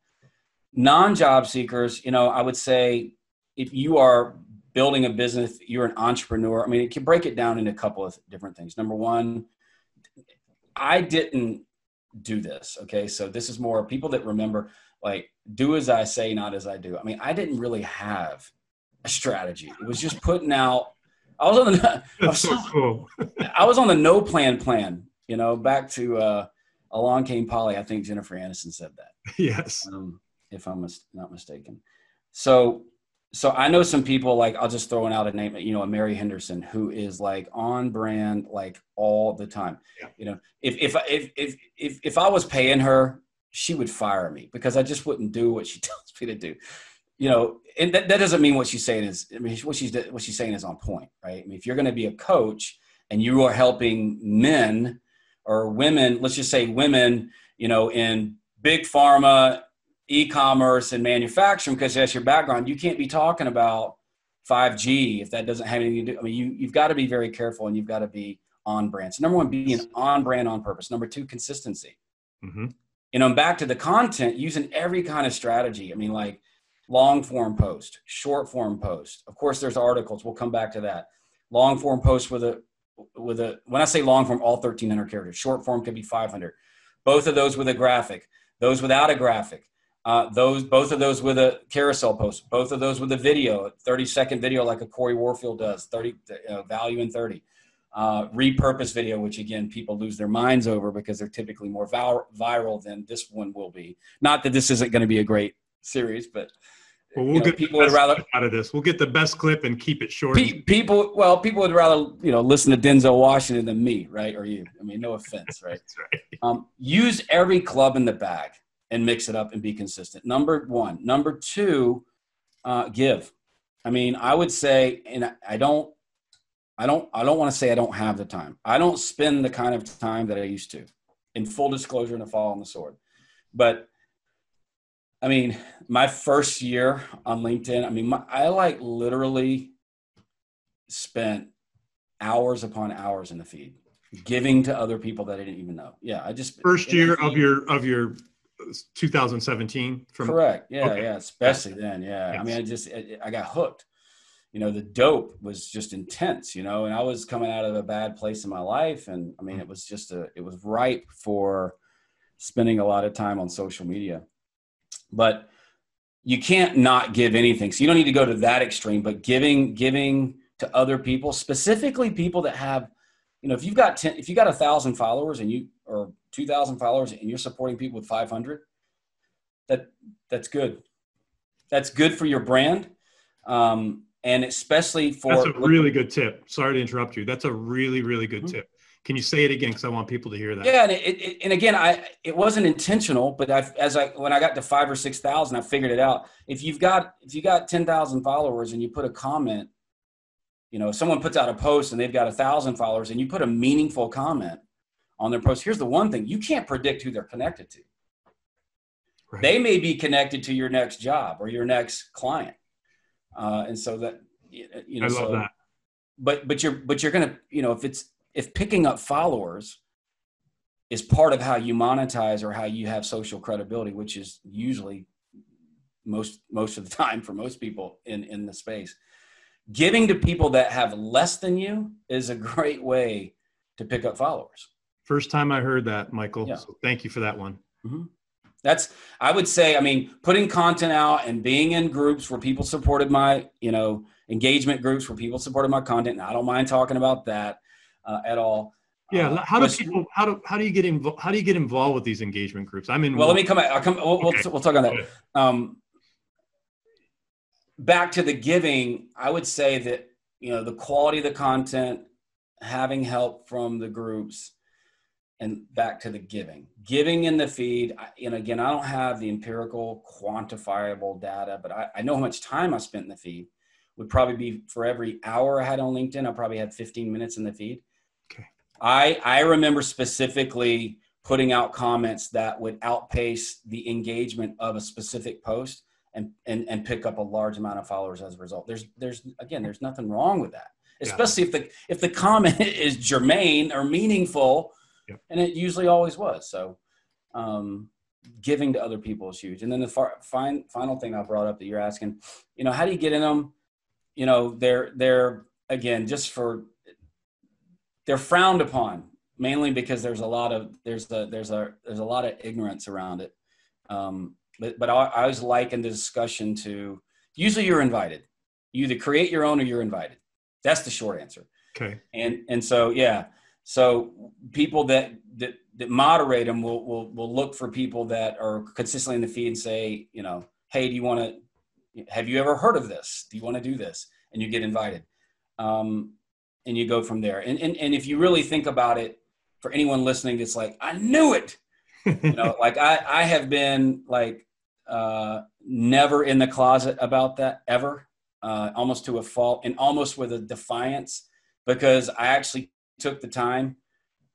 Non-job seekers, you know, I would say if you are building a business, you're an entrepreneur. I mean, it can break it down into a couple of different things. Number one, I didn't do this. Okay. So this is more people that remember, like, do as I say, not as I do. I mean, I didn't really have a strategy. It was just putting out. I was on the. I was, so cool. I was on the no plan plan. You know, back to uh, along came Polly. I think Jennifer Aniston said that. Yes. Um, if I'm mis- not mistaken. So so I know some people like I'll just throw out a name, you know, a Mary Henderson who is like on brand like all the time. Yeah. You know, if if if if if if I was paying her, she would fire me because I just wouldn't do what she tells me to do. You know, and that, that doesn't mean what she's saying is I mean what she's what she's saying is on point, right? I mean, if you're going to be a coach and you are helping men or women, let's just say women, you know, in big pharma e-commerce and manufacturing because that's your background you can't be talking about 5g if that doesn't have anything to do i mean you, you've got to be very careful and you've got to be on brand. So number one being on brand on purpose. Number two consistency. Mm-hmm. you know back to the content using every kind of strategy i mean like long form post short form post. Of course there's articles we'll come back to that. Long form post with a with a when i say long form all 1300 characters short form could be 500 both of those with a graphic those without a graphic uh, those both of those with a carousel post, both of those with a video, 30 second video like a Corey Warfield does, 30 uh, value in 30. Uh, repurpose video, which again people lose their minds over because they're typically more viral than this one will be. Not that this isn't going to be a great series, but well, we'll get people would rather out of this. We'll get the best clip and keep it short. Pe- people, well, people would rather you know listen to Denzel Washington than me, right? Or you. I mean, no offense, right? right. Um, use every club in the bag and mix it up and be consistent. Number one. Number two, uh, give. I mean, I would say, and I don't, I don't, I don't want to say I don't have the time. I don't spend the kind of time that I used to. In full disclosure, and a fall on the sword, but I mean, my first year on LinkedIn, I mean, my, I like literally spent hours upon hours in the feed giving to other people that I didn't even know. Yeah, I just first year of your of your 2017 from correct yeah okay. yeah especially then yeah yes. i mean i just i got hooked you know the dope was just intense you know and i was coming out of a bad place in my life and i mean mm-hmm. it was just a it was ripe for spending a lot of time on social media but you can't not give anything so you don't need to go to that extreme but giving giving to other people specifically people that have you know if you've got 10 if you got a thousand followers and you or 2000 followers and you're supporting people with 500 that that's good. That's good for your brand um, and especially for that's a really good tip. Sorry to interrupt you. That's a really really good mm-hmm. tip. Can you say it again? Because i want people to hear that. Yeah and, it, it, and again i it wasn't intentional but i as i when i got to five or six thousand i figured it out. If you've got if you got 10000 followers and you put a comment you know, if someone puts out a post and they've got a thousand followers and you put a meaningful comment on their post, here's the one thing you can't predict who they're connected to. Right. They may be connected to your next job or your next client. Uh, and so that, you know, I love so, that. But, but you're, but you're going to, you know, if it's, if picking up followers is part of how you monetize or how you have social credibility, which is usually most, most of the time for most people in, in the space, giving to people that have less than you is a great way to pick up followers. First time I heard that, Michael. Yeah. So thank you for that one. Mm-hmm. That's, I would say, I mean, putting content out and being in groups where people supported my, you know, engagement groups where people supported my content. And I don't mind talking about that uh, at all. Yeah. Uh, how do people, how do, how do you get involved? How do you get involved with these engagement groups? I'm in. Well, let me come back. I'll come, we'll, okay. we'll, we'll talk on that. Um, back to the giving, I would say that, you know, the quality of the content, having help from the groups, and back to the giving. Giving in the feed, and again, I don't have the empirical, quantifiable data, but I, I know how much time I spent in the feed. Would probably be for every hour I had on LinkedIn, I probably had 15 minutes in the feed. Okay. I I remember specifically putting out comments that would outpace the engagement of a specific post and, and, and pick up a large amount of followers as a result. There's, there's again, there's nothing wrong with that, especially yeah. if the, if the comment is germane or meaningful yeah. and it usually always was. So, um, giving to other people is huge. And then the far, fine, final thing I brought up that you're asking, you know, how do you get in them? You know, they're, they're again, just for, they're frowned upon mainly because there's a lot of, there's a, there's a, there's a lot of ignorance around it. Um, but but I, I always liken the discussion to usually you're invited. You either create your own or you're invited. That's the short answer. Okay. And and so yeah, so people that that that moderate them will will will look for people that are consistently in the feed and say, you know, hey, do you want to? Have you ever heard of this? Do you want to do this? And you get invited, um, and you go from there. And and and if you really think about it, for anyone listening, that's like, I knew it. you know, like I I have been like uh, never in the closet about that ever, uh, almost to a fault and almost with a defiance, because I actually took the time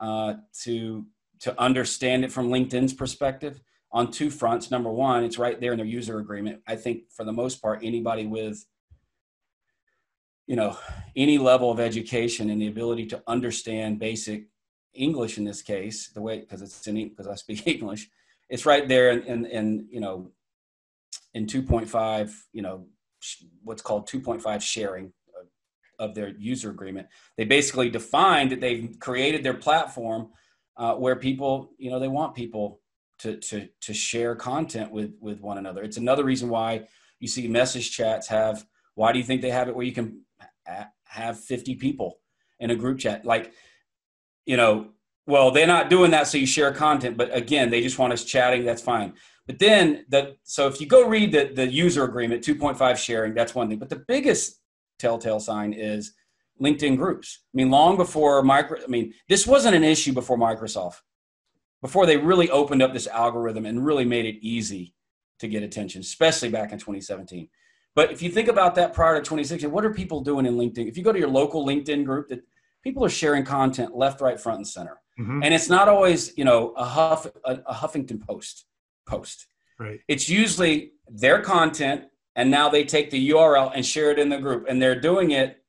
uh, to to understand it from LinkedIn's perspective on two fronts. Number one, it's right there in their user agreement. I think for the most part, anybody with you know any level of education and the ability to understand basic English in this case, the way because it's in because I speak English, it's right there in, in, in you know in 2.5, you know, what's called 2.5 sharing of their user agreement. They basically defined that they've created their platform uh, where people, you know, they want people to, to, to share content with, with one another. It's another reason why you see message chats have, why do you think they have it where you can have 50 people in a group chat? Like, you know, well, they're not doing that so you share content, but again, they just want us chatting. That's fine. But then the so if you go read the the user agreement, 2.5 sharing, that's one thing. But the biggest telltale sign is LinkedIn groups. I mean, long before micro, I mean, this wasn't an issue before Microsoft, before they really opened up this algorithm and really made it easy to get attention, especially back in 2017. But if you think about that prior to 2016, what are people doing in LinkedIn? If you go to your local LinkedIn group, that people are sharing content left, right, front, and center. Mm-hmm. And it's not always, you know, a Huff, a, a Huffington Post post. Right. It's usually their content, and now they take the URL and share it in the group, and they're doing it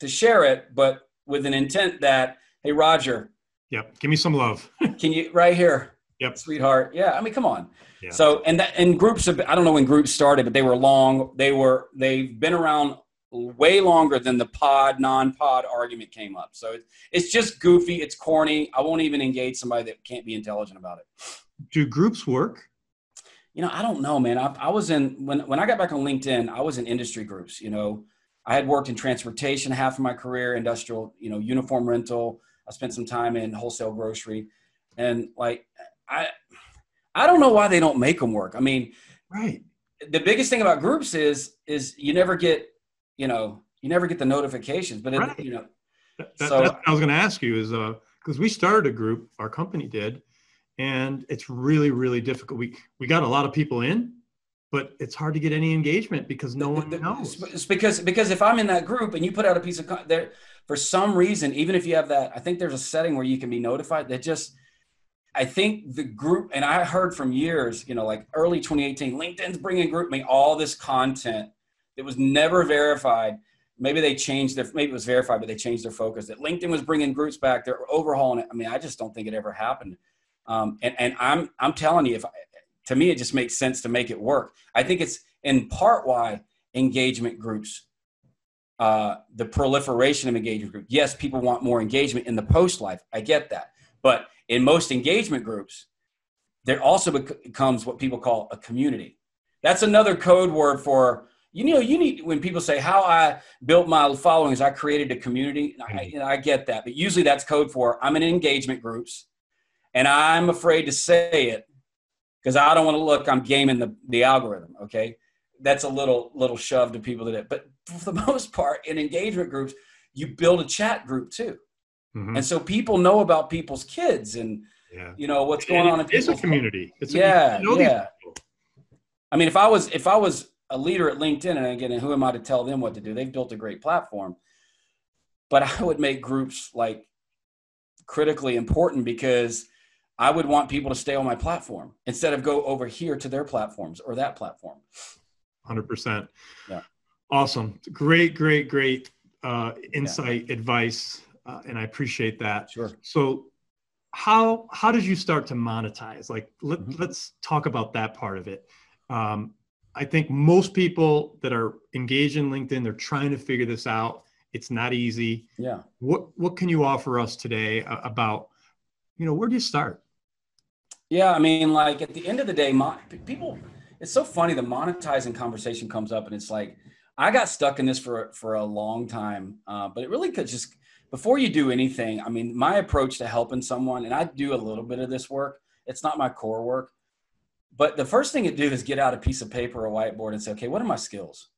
to share it, but with an intent that, hey, Roger. Yep. Give me some love. can you right here? Yep. Sweetheart. Yeah. I mean, come on. Yeah. So and that and groups have I don't know when groups started, but they were long. They were they've been around way longer than the pod non-pod argument came up. So it's it's just goofy. It's corny. I won't even engage somebody that can't be intelligent about it do groups work? You know, I don't know, man. I, I was in when when I got back on LinkedIn, I was in industry groups. You know, I had worked in transportation half of my career, industrial, you know, uniform rental. I spent some time in wholesale grocery, and like I, I don't know why they don't make them work. I mean, right. The biggest thing about groups is is you never get, you know, you never get the notifications. But it, right. you know, that, so I was going to ask you is uh because we started a group, our company did, and it's really really difficult we we got a lot of people in but it's hard to get any engagement because no one knows. It's because because if I'm in that group and you put out a piece of there for some reason, even if you have that, I think there's a setting where you can be notified that just I think the group, and I heard from years, you know, like early 2018, LinkedIn's bringing GroupMe all this content that was never verified. Maybe they changed their, maybe it was verified, but they changed their focus. That LinkedIn was bringing groups back. They're overhauling it. I mean, I just don't think it ever happened. Um, and and I'm I'm telling you, if to me it just makes sense to make it work. I think it's in part why engagement groups, uh, the proliferation of engagement groups. Yes, people want more engagement in the post life. I get that, but in most engagement groups, there also becomes what people call a community. That's another code word for you know you need when people say how I built my following is I created a community. I, I get that, but usually that's code for I'm in engagement groups, and I'm afraid to say it because I don't want to look I'm gaming the the algorithm. Okay, that's a little little shove to people that. But for the most part, in engagement groups, you build a chat group too. Mm-hmm. And so people know about people's kids and yeah. you know what's going on in It's a community. It's yeah, a, yeah. I mean, if I was if I was a leader at LinkedIn, and again, who am I to tell them what to do? They've built a great platform, but I would make groups like critically important because I would want people to stay on my platform instead of go over here to their platforms or that platform. Hundred percent. Yeah. Awesome. Great, great, great uh, insight, yeah. advice uh, and I appreciate that. Sure. So, how how did you start to monetize? Like, let, mm-hmm. let's talk about that part of it. Um, I think most people that are engaged in LinkedIn, they're trying to figure this out. It's not easy. Yeah. What what can you offer us today about, you know, where do you start? Yeah, I mean, like at the end of the day, people. It's so funny. The monetizing conversation comes up, and it's like I got stuck in this for for a long time, uh, but it really could just before you do anything, I mean, my approach to helping someone, and I do a little bit of this work, it's not my core work. But the first thing you do is get out a piece of paper or whiteboard and say, okay, what are my skills?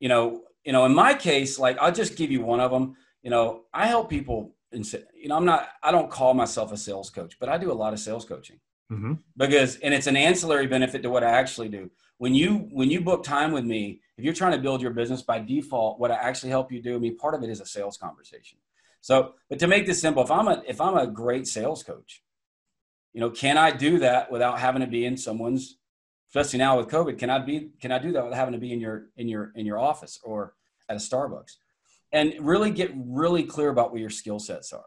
You know, you know, in my case, like I'll just give you one of them. You know, I help people and say, you know, I'm not, I don't call myself a sales coach, but I do a lot of sales coaching mm-hmm. because, and it's an ancillary benefit to what I actually do. When you, when you book time with me, if you're trying to build your business by default, what I actually help you do, I mean, part of it is a sales conversation. So, but to make this simple, if I'm a if I'm a great sales coach, you know, can I do that without having to be in someone's, especially now with COVID, can I be can I do that without having to be in your in your in your office or at a Starbucks? And really get really clear about what your skill sets are.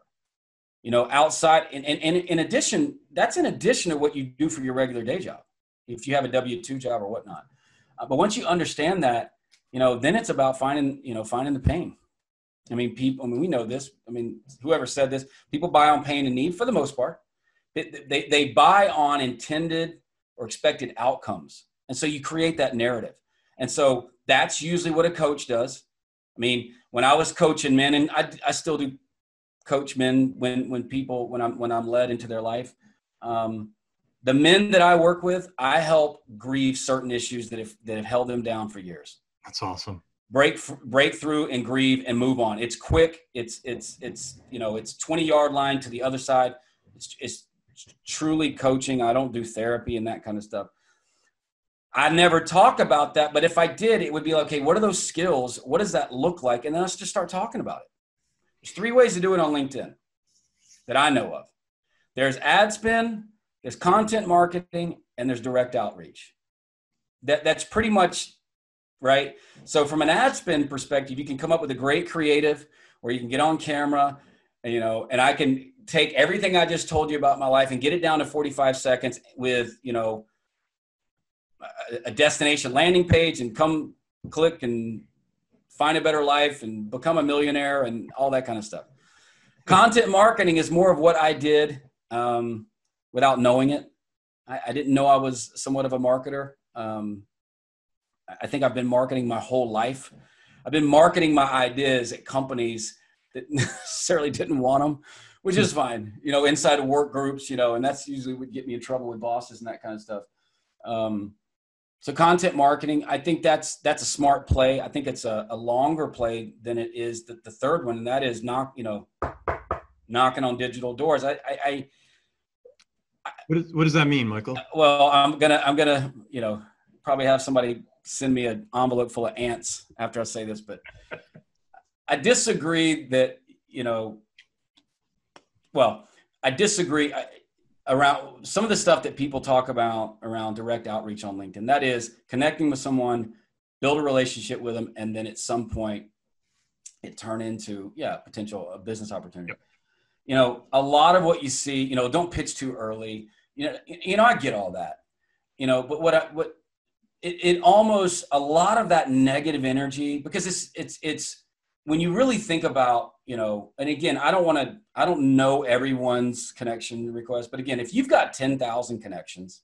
You know, outside and, and, and in addition, that's in addition to what you do for your regular day job. If you have a W two job or whatnot. Uh, but once you understand that, you know, then it's about finding, you know, finding the pain. I mean, people, I mean, we know this. I mean, whoever said this, people buy on pain and need for the most part. They, they, they buy on intended or expected outcomes. And so you create that narrative. And so that's usually what a coach does. I mean, when I was coaching men, and I, I still do coach men when, when people, when I'm, when I'm led into their life, um, the men that I work with, I help grieve certain issues that have that have held them down for years. That's awesome. Break break through and grieve and move on. It's quick. It's it's it's you know it's twenty yard line to the other side. It's it's truly coaching. I don't do therapy and that kind of stuff. I never talk about that, but if I did, it would be like, okay, what are those skills? What does that look like? And then let's just start talking about it. There's three ways to do it on LinkedIn that I know of. There's ad spend, there's content marketing and there's direct outreach. That that's pretty much right. So from an ad spend perspective, you can come up with a great creative where you can get on camera, you know, and I can take everything I just told you about my life and get it down to 45 seconds with, you know, a destination landing page and come click and find a better life and become a millionaire and all that kind of stuff. Content marketing is more of what I did. Um, without knowing it. I, I didn't know I was somewhat of a marketer. Um, I think I've been marketing my whole life. I've been marketing my ideas at companies that necessarily didn't want them, which is fine. You know, inside of work groups, you know, and that's usually would get me in trouble with bosses and that kind of stuff. Um, so content marketing, I think that's that's a smart play. I think it's a, a longer play than it is the, the third one, and that is knock, you know, knocking on digital doors. I, I, I what, is, what does that mean, Michael? Well, I'm gonna I'm gonna you know probably have somebody send me an envelope full of ants after I say this, but I disagree that you know. Well, I disagree around some of the stuff that people talk about around direct outreach on LinkedIn. That is connecting with someone, build a relationship with them, and then at some point it turn into yeah potential a business opportunity. Yep. You know, a lot of what you see, you know, don't pitch too early. You know, you know, I get all that. You know, but what I, what it, it almost a lot of that negative energy because it's it's it's when you really think about you know and again i don't want to i don't know everyone's connection request but again if you've got 10,000 connections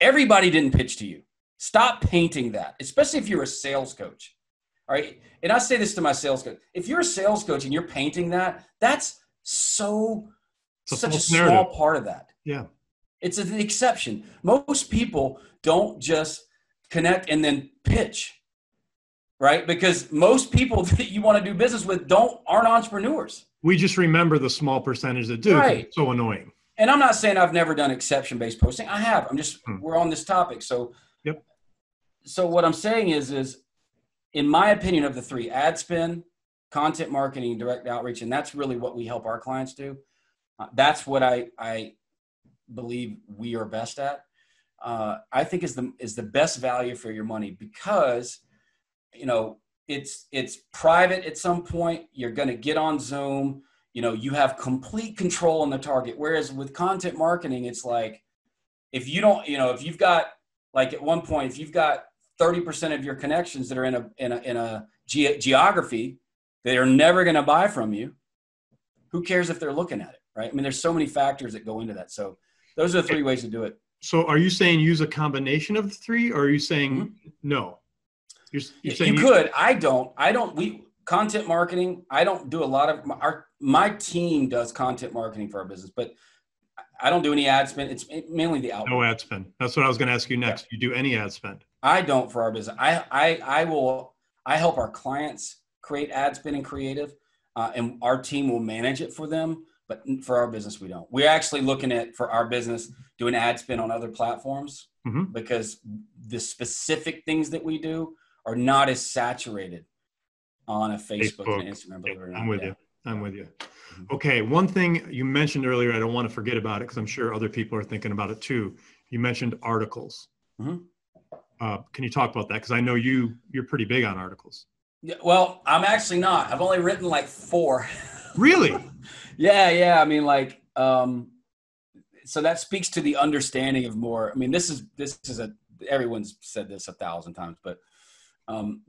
everybody didn't pitch to you. Stop painting that especially if you're a sales coach all right? And i say this to my sales coach if you're a sales coach and you're painting that that's so such a small narrative. part of that. Yeah. It's an exception. Most people don't just connect and then pitch right? Because most people that you want to do business with don't aren't entrepreneurs. We just remember the small percentage that do. Right. It's so annoying. And I'm not saying I've never done exception based posting. I have. I'm just hmm. we're on this topic. So yep. So what I'm saying is is in my opinion of the three ad spend, content marketing, direct outreach, and that's really what we help our clients do. Uh, that's what I I believe we are best at. Uh, I think is the is the best value for your money because you know it's it's private at some point. You're going to get on zoom. You know you have complete control on the target. Whereas with content marketing it's like if you don't you know if you've got like at one point if you've got 30% of your connections that are in a in a, in a ge- geography they are never going to buy from you. Who cares if they're looking at it right? I mean there's so many factors that go into that. So those are the three ways to do it. So are you saying use a combination of the three or are you saying mm-hmm. no you're, you're you, you could. I don't. I don't. We content marketing. I don't do a lot of our. My team does content marketing for our business, but I don't do any ad spend. It's mainly the output. No ad spend. That's what I was going to ask you next. You do any ad spend? I don't for our business. I I I will. I help our clients create ad spend and creative, uh, and our team will manage it for them. But for our business, we don't. We're actually looking at for our business doing ad spend on other platforms mm-hmm. because the specific things that we do are not as saturated on a Facebook, Facebook. and Instagram. Believe it or not. I'm with yeah. you. I'm with you. Mm-hmm. Okay, one thing you mentioned earlier, I don't want to forget about it because I'm sure other people are thinking about it too. You mentioned articles. Mm-hmm. Uh, can you talk about that? Because I know you you're pretty big on articles. Yeah, well, I'm actually not. I've only written like four. Really? yeah, yeah. I mean, like, um, so that speaks to the understanding of more. I mean, this is this is a everyone's said this a thousand times, but um,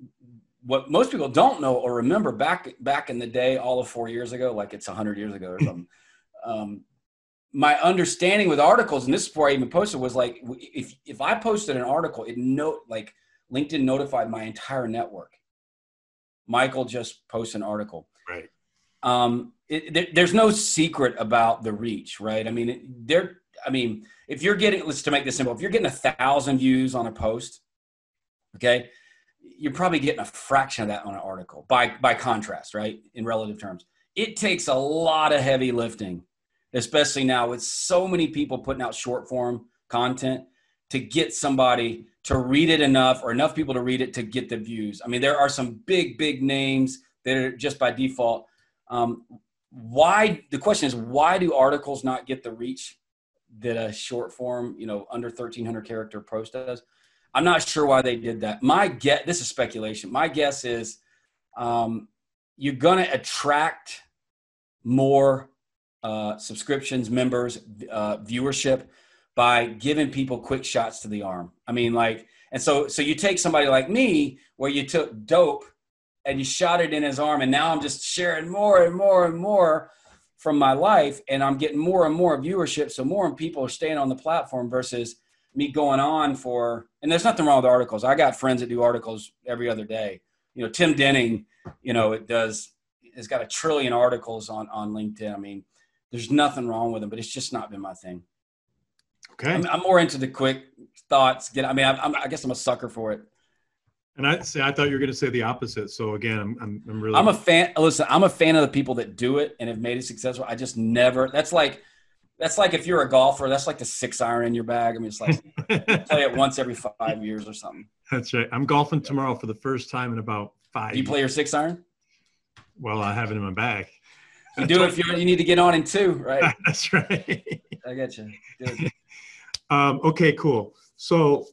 what most people don't know or remember back back in the day, all of four years ago, like it's hundred years ago or something. Um, my understanding with articles, and this is before I even posted, was like if if I posted an article, it note like LinkedIn notified my entire network. Michael just posts an article. Right. Um, it, there, there's no secret about the reach, right? I mean, it, there. I mean, if you're getting, let's to make this simple, if you're getting a thousand views on a post, okay, you're probably getting a fraction of that on an article by by contrast right in relative terms. It takes a lot of heavy lifting especially now with so many people putting out short form content to get somebody to read it enough or enough people to read it to get the views. I mean there are some big big names that are just by default. Um, why the question is why do articles not get the reach that a short form you know under 1300 character post does I'm not sure why they did that. My get this is speculation. My guess is um, you're going to attract more uh, subscriptions, members, uh, viewership by giving people quick shots to the arm. I mean, like, and so so you take somebody like me where you took dope and you shot it in his arm, and now I'm just sharing more and more and more from my life, and I'm getting more and more viewership. So more and people are staying on the platform versus me going on for and there's nothing wrong with articles i got friends that do articles every other day you know tim denning you know it does has got a trillion articles on on linkedin i mean there's nothing wrong with them but it's just not been my thing okay i'm, I'm more into the quick thoughts get i mean I'm, i guess i'm a sucker for it and I say I thought you were going to say the opposite. So again, I'm, I'm, I'm really I'm a fan. Listen, I'm a fan of the people that do it and have made it successful. I just never. That's like that's like if you're a golfer, that's like the six iron in your bag. I mean, it's like play it once every five years or something. That's right. I'm golfing tomorrow for the first time in about five. Do you play your six iron? Well, I have it in my bag. You do if you you need to get on in two, right? That's right. I get you. Um, okay, cool. So,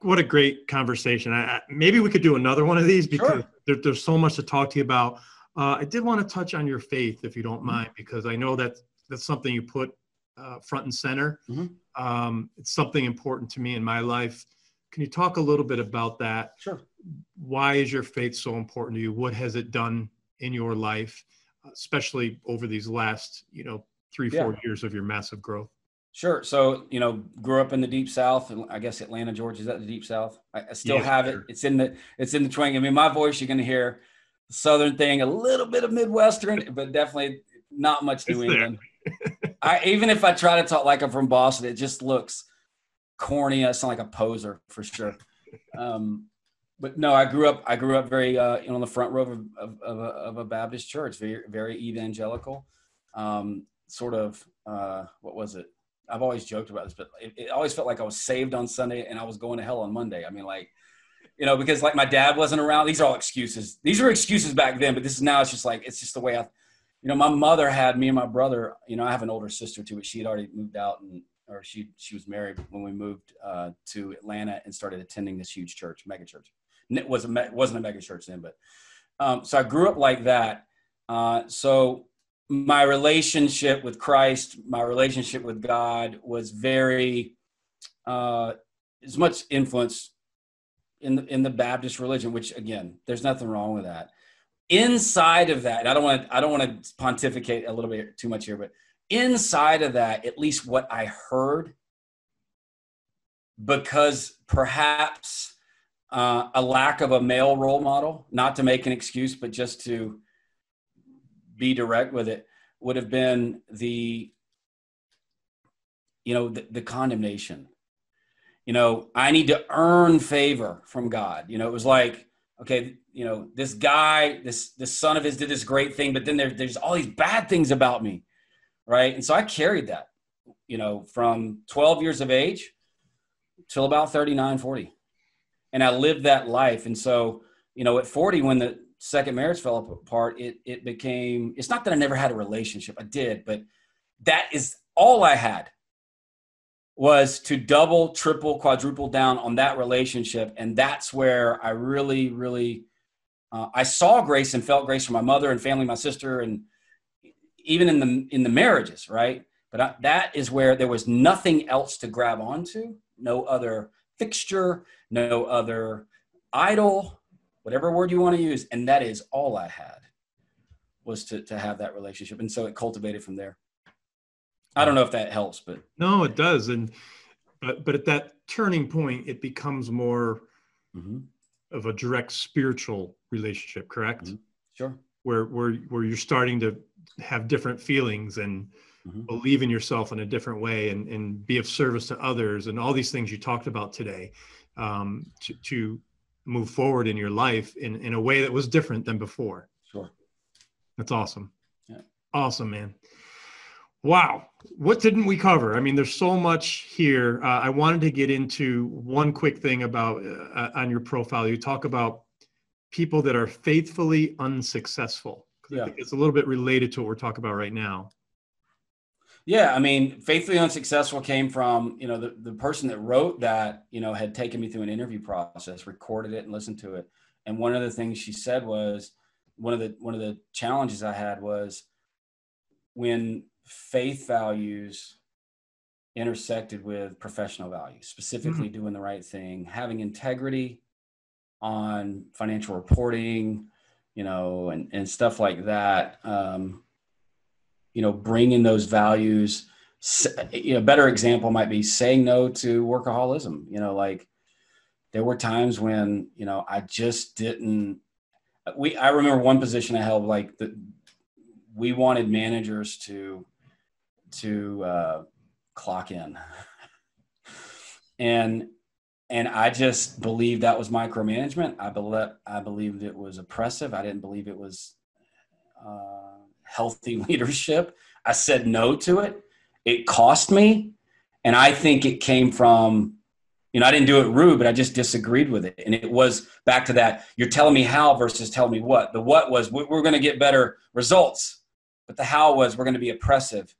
what a great conversation. I, I, maybe we could do another one of these because Sure. there, there's so much to talk to you about. Uh, I did want to touch on your faith, if you don't mind, because I know that that's something you put uh, front and center. Mhm. Um, it's something important to me in my life. Can you talk a little bit about that? Sure. Why is your faith so important to you? What has it done in your life, especially over these last, you know, three, Yeah. four years of your massive growth? Sure. So, you know, grew up in the deep South. I guess Atlanta, Georgia. Is that the deep South? I, I still Yeah, have sure. it. It's in the it's in the twang. I mean, my voice you're going to hear Southern thing, a little bit of Midwestern, but definitely not much New It's there. I even if I try to talk like I'm from Boston, it just looks corny. I sound like a poser for sure. Um, but no, I grew up. I grew up very uh, you know, on the front row of, of, of, a, of a Baptist church, very very evangelical. Um, sort of uh, what was it? I've always joked about this, but it, it always felt like I was saved on Sunday and I was going to hell on Monday. I mean, like, you know, because like my dad wasn't around. These are all excuses. These were excuses back then, but this is now. It's just like it's just the way I, you know, my mother had me and my brother. You know, I have an older sister too, but she had already moved out and or she she was married when we moved uh, to Atlanta and started attending this huge church, mega church. It was a me- wasn't a mega church then, but um, so I grew up like that. Uh, so my relationship with Christ, my relationship with God was very uh, as much influence in the in the Baptist religion, which again, there's nothing wrong with that. Inside of that, I don't want to I don't want to pontificate a little bit too much here, but inside of that, at least what I heard, because perhaps uh, a lack of a male role model, not to make an excuse, but just to be direct with it, would have been the, you know, the, the condemnation. You know, I need to earn favor from God. You know, it was like, okay, you know, this guy, this this son of his did this great thing, but then there, there's all these bad things about me, right? And so I carried that, you know, from 12 years of age till about 39, 40. And I lived that life. And so, you know, at 40, when the second marriage fell apart, it it became, it's not that I never had a relationship. I did, but that is all I had was to double, triple, quadruple down on that relationship. And that's where I really, really, uh, I saw grace and felt grace from my mother and family, my sister, and even in the in the marriages, right? But I, that is where there was nothing else to grab onto, no other fixture, no other idol, whatever word you want to use, and that is all I had was to to have that relationship, and so it cultivated from there. I don't know if that helps, but No, it does. And but but at that turning point, it becomes more Mhm. Of a direct spiritual relationship, correct? Mhm. sure. Where where where you're starting to have different feelings and Mhm. believe in yourself in a different way and, and be of service to others and all these things you talked about today um, to, to move forward in your life in, in a way that was different than before. Sure. That's awesome. Yeah. Awesome, man. Wow. What didn't we cover? I mean, there's so much here. Uh, I wanted to get into one quick thing about uh, on your profile. You talk about people that are faithfully unsuccessful. Yeah. It's a little bit related to what we're talking about right now. Yeah, I mean, faithfully unsuccessful came from you know the the person that wrote that you know had taken me through an interview process, recorded it, and listened to it. And one of the things she said was one of the one of the challenges I had was when faith values intersected with professional values, specifically doing the right thing, having integrity on financial reporting, you know, and and stuff like that. Um, you know, bringing those values. You know, a better example might be saying no to workaholism. You know, like there were times when you know I just didn't. We I remember one position I held like the we wanted managers to to uh, clock in, and and I just believed that was micromanagement. I believe I believed it was oppressive. I didn't believe it was uh, healthy leadership. I said no to it, it cost me. And I think it came from, you know, I didn't do it rude, but I just disagreed with it. And it was back to that you're telling me how versus telling me what. The what was we're going to get better results, but the how was we're going to be oppressive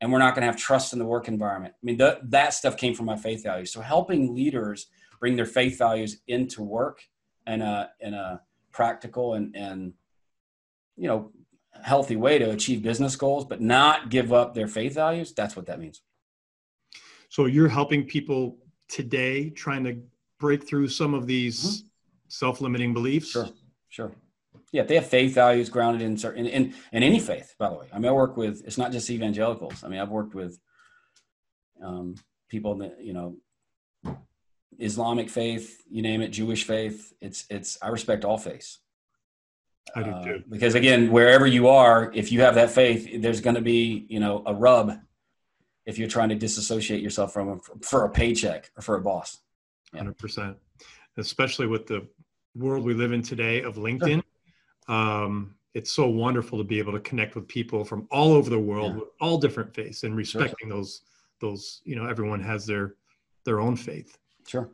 and we're not going to have trust in the work environment. I mean, that stuff came from my faith values. So helping leaders bring their faith values into work in a, in a practical and, and, you know, healthy way to achieve business goals, but not give up their faith values. That's what that means. So you're helping people today trying to break through some of these mm-hmm. self-limiting beliefs. Sure, sure. Yeah, they have faith values grounded in certain in, in any faith. By the way, I mean I work with it's not just evangelicals. I mean I've worked with um, people that you know Islamic faith, you name it, Jewish faith. It's it's I respect all faiths. I do too. Uh, because again, wherever you are, if you have that faith, there's going to be you know a rub if you're trying to disassociate yourself from a, for a paycheck or for a boss. Hundred yeah. percent, especially with the world we live in today of LinkedIn. Um, it's so wonderful to be able to connect with people from all over the world yeah. with all different faiths and respecting sure. those those you know everyone has their their own faith. Sure.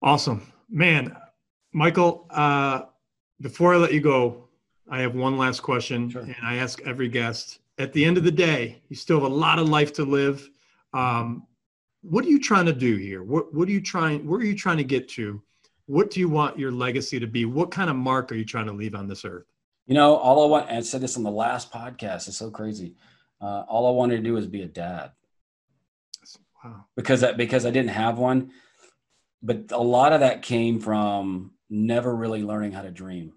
Awesome, man, Michael. Uh, before I let you go, I have one last question, sure. and I ask every guest. At the end of the day, you still have a lot of life to live. Um, what are you trying to do here? What What are you trying? Where are you trying to get to? What do you want your legacy to be? What kind of mark are you trying to leave on this earth? You know, all I want, I said this on the last podcast. It's so crazy. Uh, all I wanted to do was be a dad. Wow. Because that because I didn't have one, but a lot of that came from never really learning how to dream.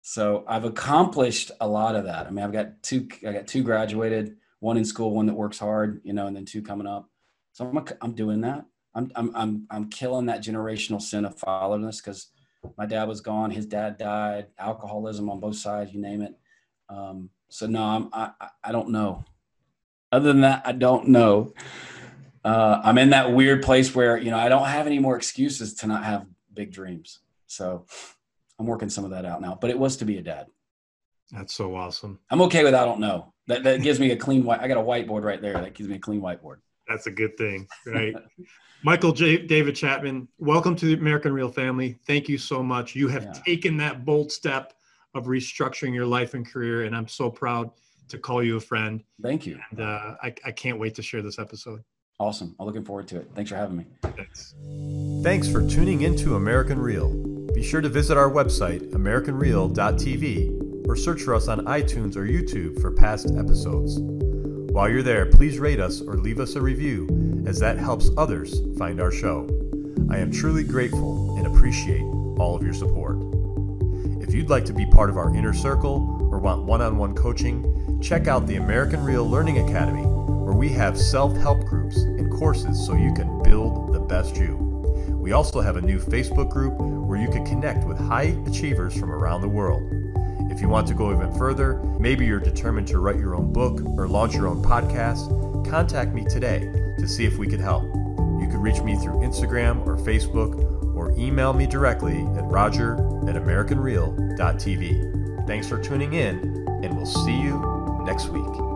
So I've accomplished a lot of that. I mean, I've got two, I got two graduated, one in school, one that works hard, you know, and then two coming up. So I'm, I'm doing that. I'm, I'm, I'm, I'm killing that generational sin of fatherlessness because my dad was gone. His dad died, alcoholism on both sides, you name it. Um, so no, I'm, I, I don't know. Other than that, I don't know. Uh, I'm in that weird place where, you know, I don't have any more excuses to not have big dreams. So I'm working some of that out now, but it was to be a dad. That's so awesome. I'm okay with I don't know. That that gives me a clean white. I got a whiteboard right there. That gives me a clean whiteboard. That's a good thing, right? Michael J. David Chapman, welcome to the American Real family. Thank you so much. You have yeah. taken that bold step of restructuring your life and career, and I'm so proud to call you a friend. Thank you. And uh, I, I can't wait to share this episode. Awesome. I'm looking forward to it. Thanks for having me. Thanks. Thanks for tuning into American Real. Be sure to visit our website, AmericanReal.tv, or search for us on iTunes or YouTube for past episodes. While you're there, please rate us or leave us a review, as that helps others find our show. I am truly grateful and appreciate all of your support. If you'd like to be part of our inner circle or want one on one coaching, check out the American Real Learning Academy where we have self help groups and courses so you can build the best you. We also have a new Facebook group where you can connect with high achievers from around the world. If you want to go even further, maybe you're determined to write your own book or launch your own podcast, contact me today to see if we could help. You can reach me through Instagram or Facebook or email me directly at roger at americanreal.tv. Thanks for tuning in, and we'll see you next week.